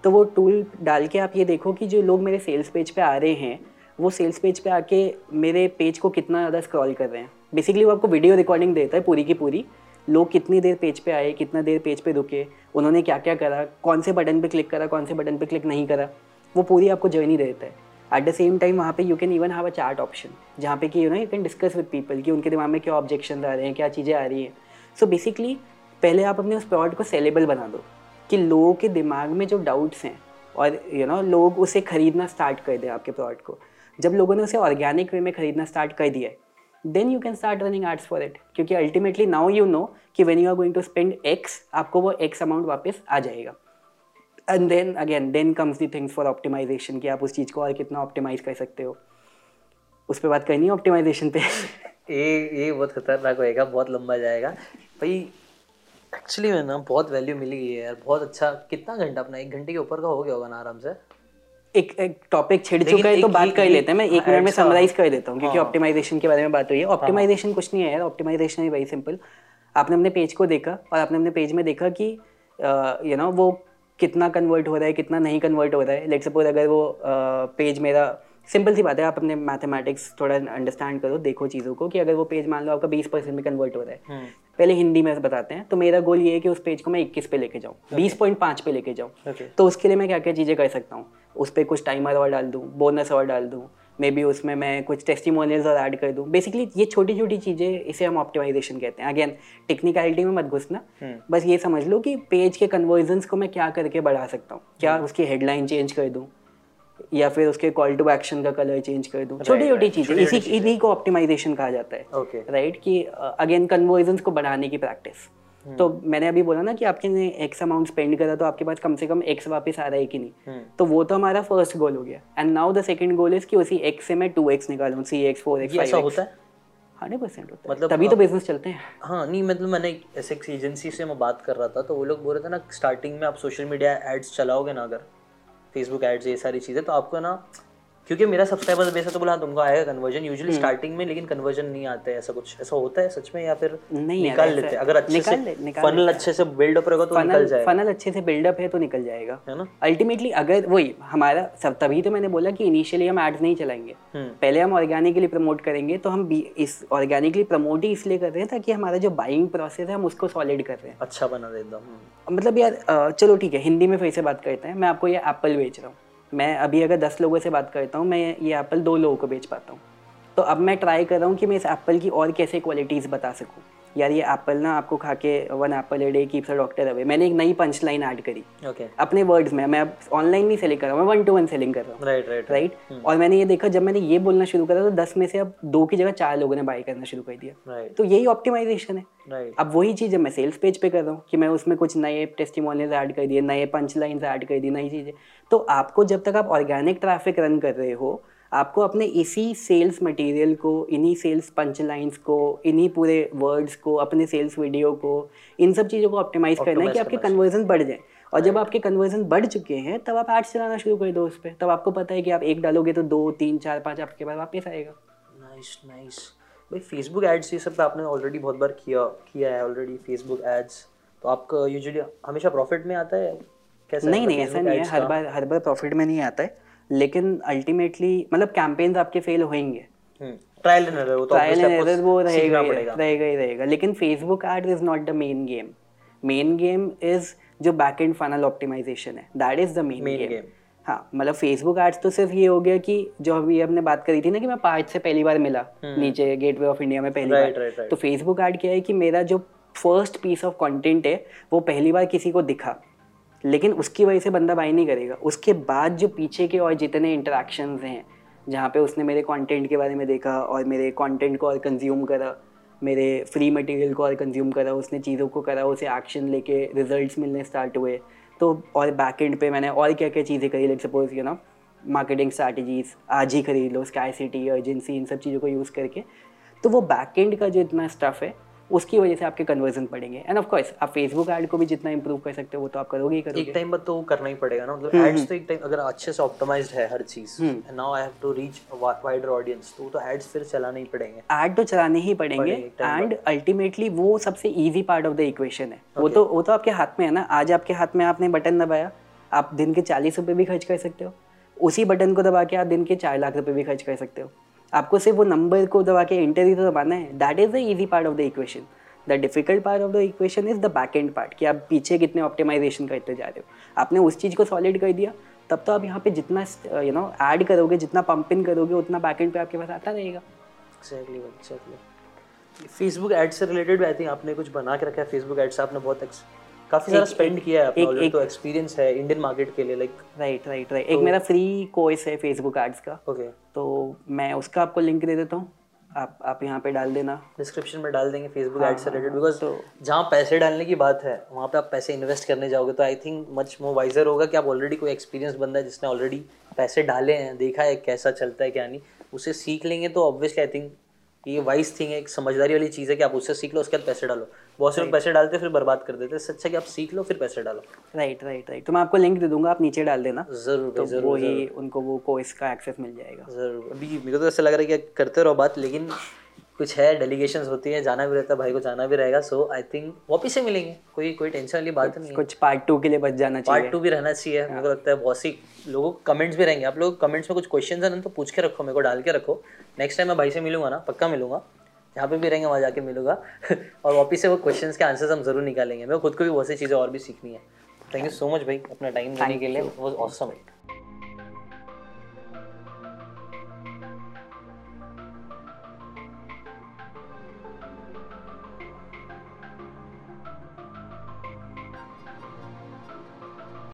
तो वो टूल डाल के आप ये देखो कि जो लोग मेरे सेल्स पेज पे आ रहे हैं, वो सेल्स पेज पे आके मेरे पेज को कितना ज़्यादा स्क्रॉल कर रहे हैं। बेसिकली वो आपको वीडियो रिकॉर्डिंग देता है पूरी की पूरी। लोग कितनी देर पेज पे आए, कितना देर पेज पे रुके, उन्होंने क्या क्या करा, कौन से बटन पे क्लिक करा, कौन से बटन पे क्लिक नहीं करा, वो पूरी आपको जर्नी देता है। एट द सेम टाइम वहाँ पे you can even have a chart option जहाँ पे कि you know you can discuss with people कि उनके दिमाग में क्या ऑब्जेक्शन आ रहे हैं, क्या चीज़ें आ रही हैं। सो बेसिकली पहले आप अपने उस प्रोडक्ट को सेलेबल बना दो कि लोगों के दिमाग में जो डाउट्स हैं और यू you नो know, लोग उसे खरीदना स्टार्ट कर दें आपके प्रोडक्ट को। जब लोगों ने उसे ऑर्गेनिक वे में खरीदना स्टार्ट कर दिया then you can start running ads for it क्योंकि अल्टीमेटली नाउ यू नो कि when you are going to spend X आपको वो एक्स अमाउंट वापस आ जाएगा। And then again then comes the things for optimization कि आप उस चीज़ को और कितना ऑप्टिमाइज कर सकते हो। उस पर बात करनी है ऑप्टिमाइजेशन पे? *laughs* ये ये बहुत खतरनाक होएगा बहुत लंबा जाएगा। भाई एक्चुअली में ना बहुत वैल्यू मिली है यार। बहुत अच्छा। कितना घंटा अपना? एक घंटे के ऊपर का हो गया होगा ना आराम से। एक एक टॉपिक छिड़ चुका है तो बात कर लेते हैं। मैं एक मिनट में समराइज कर देता हूँ क्योंकि ऑप्टिमाइजेशन हाँ। के बारे में बात हुई है। ऑप्टिमाइजेशन हाँ। कुछ नहीं है यार। ऑप्टिमाइजेशन इज़ वेरी सिंपल आपने अपने पेज को देखा और आपने अपने पेज में देखा कि यू नो वो कितना कन्वर्ट हो रहा है कितना नहीं कन्वर्ट हो रहा है। लेट सपोज़ अगर वो पेज मेरा सिंपल सी बात है आप अपने मैथमेटिक्स थोड़ा अंडरस्टैंड करो देखो चीज़ों को कि अगर वो पेज मान लो आपका बीस परसेंट में कन्वर्ट हो रहा है। हम्म। पहले हिंदी में बताते हैं। तो मेरा गोल ये है कि उस पेज को मैं इक्कीस पे लेके जाऊँ बीस पॉइंट पाँच पे लेके जाऊँ। तो उसके लिए मैं क्या क्या चीज़ें कर सकता हूँ? उस पर कुछ टाइमर और डाल दूँ बोनस और डाल दूँ मे बी उसमें मैं कुछ टेस्टिमोनियल्स और ऐड कर दूँ। बेसिकली ये छोटी छोटी चीज़ें इसे हम ऑप्टिमाइजेशन कहते हैं। अगेन टेक्निकलिटी में मत घुसना। हम्म। बस ये समझ लो कि पेज के कन्वर्जन्स को मैं क्या करके बढ़ा सकता हूँ? क्या हम्म। उसकी हेडलाइन चेंज कर दूँ? या फिर उसके कॉल टू एक्शन का कलर चेंज कर दूँ। छोटी छोटी चीज़ें। इसी इन्हीं को ऑप्टिमाइजेशन कहा जाता है। Right right? कि अगेन कन्वर्जन्स को बढ़ाने की प्रैक्टिस हम्म। तो मैंने अभी बोला ना कि आपके ने एक्स अमाउंट स्पेंड करा तो आपके पास कम से कम एक्स वापस आ रहा है कि नहीं? हम्म। तो वो तो हमारा फ़र्स्ट गोल हो गया। And now the second goal is कि उसी एक्स से मैं टू एक्स निकालूं सी एक्स फोर एक्स ऐसा होता है? हंड्रेड परसेंट होता है। मतलब तभी तो बिज़नेस चलते हैं। हाँ नहीं मतलब मैंने ऐसे एक एजेंसी से मैं बात कर रहा था तो वो लोग बोल रहे थे ना स्टार्टिंग में आप सोशल मीडिया एड्स चलाओगे ना अगर फेसबुक एड्स ये सारी चीज़ें तो आपको ना क्योंकि मेरा सब्सक्राइबर बेस है तो बोला तुमको आएगा कन्वर्जन यूजुअली स्टार्टिंग में लेकिन कन्वर्जन नहीं आते ऐसा कुछ ऐसा होता है सच में या फिर नहीं निकाल लेते अगर अच्छे निकाल से निकाल फनल अच्छे से बिल्डअप रहेगा तो निकल जाएगा। फनल अच्छे से बिल्डअप है तो निकल जाएगा। है ना? अल्टीमेटली अगर वही हमारा सब तभी तो मैंने बोला कि इनिशियली हम एड्स नहीं चलाएँगे। हम्म। पहले हम ऑर्गेनिकली प्रमोट करेंगे तो हम इस ऑर्गेनिकली प्रमोट ही इसलिए कर रहे हैं ताकि हमारा जो बाइंग प्रोसेस है हम उसको सॉलिड कर रहे हैं। अच्छा बना देता मतलब यार चलो ठीक है हिंदी में फिर से बात करते हैं। मैं आपको ये एप्पल बेच रहा हूँ। मैं अभी अगर दस लोगों से बात करता हूँ, मैं ये एप्पल दो लोगों को बेच पाता हूँ। तो अब मैं ट्राई कर रहा हूँ कि मैं इस एप्पल की और कैसे क्वालिटीज़ बता सकूँ। यार ये एप्पल ना आपको खा के one apple a day keeps a doctor away मैंने एक नई पंच लाइन ऐड करी। Okay. अपने वर्ड्स में मैं अब ऑनलाइन नहीं सेलिंग कर रहा हूँ मैं वन टू वन सेलिंग कर रहा हूँ। राइट राइट राइट और मैंने ये देखा जब मैंने ये बोलना शुरू करा तो दस में से अब दो की जगह चार लोगों ने बाई करना शुरू कर दिया। Right. तो यही ऑप्टिमाइजेशन है। Right. अब वही चीज़ मैं सेल्स पेज पे कर रहा हूँ कि मैं उसमें कुछ नए टेस्टिमोनियल्स ऐड कर दिए नए पंच लाइन ऐड कर दी नई चीज़ें। तो आपको जब तक आप ऑर्गेनिक ट्रैफ़िक रन कर रहे हो आपको अपने इसी सेल्स मटेरियल को इन्हीं सेल्स पंच लाइन्स को इन्हीं पूरे वर्ड्स को अपने सेल्स वीडियो को इन सब चीज़ों को ऑप्टिमाइज करना है कि आपके कन्वर्जन बढ़ जाए। और जब आपके कन्वर्जन बढ़ चुके हैं तब आप एड्स चलाना शुरू कर दो उस पर तब आपको पता है कि आप एक डालोगे तो दो तीन चार पाँच आपके पास वापस आएगा। नाइस नाइस भाई फेसबुक एड्स ये सब तो आपने ऑलरेडी बहुत बार किया किया है ऑलरेडी फेसबुक एड्स तो आपका यूजुअली हमेशा प्रॉफिट में आता है? कैसे नहीं नहीं ऐसा नहीं है। हर बार हर बार प्रॉफिट में नहीं आता है। लेकिन अल्टीमेटली मतलब कैंपेन्स आपके फेल होंगे trial and error trial and error वो रहेगा रहेगा ही रहेगा। लेकिन Facebook ad is not the main game main game is जो बैक एंड फनल ऑप्टिमाइजेशन है that is the main game हाँ मतलब फेसबुक एड्स तो सिर्फ़ ये हो गया कि जो अभी हमने बात करी थी ना कि मैं पार्ट से पहली बार मिला हम्म। नीचे गेटवे ऑफ़ इंडिया में पहली बार। तो फेसबुक एड क्या है कि मेरा जो फ़र्स्ट पीस ऑफ़ कंटेंट है वो पहली बार किसी को दिखा। लेकिन उसकी वजह से बंदा बाई नहीं करेगा। उसके बाद जो पीछे के और जितने इंटरेक्शन हैं, जहाँ पे उसने मेरे कंटेंट के बारे में देखा और मेरे कंटेंट को और कंज्यूम करा, मेरे फ्री मटेरियल को और कंज्यूम करा, उसने चीज़ों को करा, उसे एक्शन लेके रिजल्ट्स मिलने स्टार्ट हुए। तो और बैक एंड पे मैंने और क्या क्या चीज़ें करी like suppose you know marketing strategies आज ही खरीद लो स्काई सिटी एजेंसी इन सब चीज़ों को यूज़ करके। तो वो बैक एंड का जो इतना स्टफ़ है उसकी वजह से आपके कन्वर्जन पड़ेंगे एंड ऑफ़ कोर्स आप फेसबुक ऐड को भी जितना इंप्रूव कर सकते हो वो तो आप करोगे ही करोगे। एक टाइम बाद तो करना ही पड़ेगा ना। मतलब एड्स हम्म, तो एक टाइम अगर अच्छे से ऑप्टिमाइज्ड है हर चीज़ now I have to reach wider audience तो तो एड्स फिर चलाने ही पड़ेंगे। ऐड तो चलाने ही पड़ेंगे एंड अल्टीमेटली वो सबसे easy part of the equation है। वो तो वो तो आपके हाथ में है ना। आज आपके हाथ में आपने बटन दबाया आप दिन के चालीस रुपये भी खर्च कर सकते हो। उसी बटन को दबा के आप दिन के चार लाख रुपए भी खर्च कर सकते हो। आपको सिर्फ़ वो नंबर को दबा के इंटर ही तो दबाना है। That is the easy part of the equation the difficult part of the equation is the back end part कि आप पीछे कितने ऑप्टिमाइजेशन करते जा रहे हो। आपने उस चीज़ को सॉलिड कर दिया, तब तो आप यहाँ पे जितना यू नो ऐड करोगे, जितना पंप इन करोगे, उतना बैक एंड पे आपके पास आता रहेगा। एक्जैक्टली एक्जैक्टली फेसबुक एड से रिलेटेड आई थिंक आपने कुछ बना के रखा है। फेसबुक एड से आपने बहुत काफ़ी सारा स्पेंड किया है अपना एक, एक, तो एक्सपीरियंस है इंडियन मार्केट के लिए लाइक राइट राइट राइट एक मेरा फ्री कोर्स है फेसबुक एड्स का। ओके तो मैं उसका आपको लिंक दे देता हूँ। आप आप यहाँ पे डाल देना। डिस्क्रिप्शन में डाल देंगे फेसबुक एड से रिलेटेड बिकॉज़ तो जहाँ पैसे डालने की बात है वहाँ पे आप पैसे इन्वेस्ट करने जाओगे तो I think much more wiser होगा कि आप ऑलरेडी कोई एक्सपीरियंस बंदा है जिसने ऑलरेडी पैसे डाले हैं देखा है कैसा चलता है क्या नहीं उसे सीख लेंगे तो ऑब्वियसली आई थिंक ये वाइस थिंग है एक समझदारी वाली चीज़ है कि आप उससे सीख लो उसके बाद पैसे डालो। बहुत से लोग पैसे डालते फिर बर्बाद कर देते। अच्छा कि आप सीख लो फिर पैसे डालो। राइट राइट राइट तो मैं आपको लिंक दे दूँगा आप नीचे डाल देना। ज़रूर तो ज़रूर वो ही उनको वो कोर्स का एक्सेस मिल जाएगा। ज़रूर। अभी मेरे को तो ऐसा लग रहा है कि करते रहो बात लेकिन कुछ है डेलीगेशन होती है जाना भी रहता है भाई को जाना भी रहेगा। सो आई थिंक वापिस से मिलेंगे। कोई कोई टेंशन वाली बात नहीं कुछ पार्ट टू के लिए बच जाना चाहिए। पार्ट टू भी रहना चाहिए। मेरे को हाँ। लगता है बहुत सी लोगों कमेंट्स भी रहेंगे। आप लोग कमेंट्स में कुछ क्वेश्चन है ना तो पूछ के रखो मेरे को डाल के रखो। नेक्स्ट टाइम मैं भाई से मिलूँगा ना पक्का मिलूँगा। जहाँ पे भी रहेंगे वहाँ जाके मिलूँगा। *laughs* और वापिस से वो क्वेश्चंस के आंसर्स हम ज़रूर निकालेंगे। मैं खुद को भी बहुत सी चीज़ें और भी सीखनी है। थैंक यू सो मच भाई अपना टाइम देने के लिए। वो ऑसम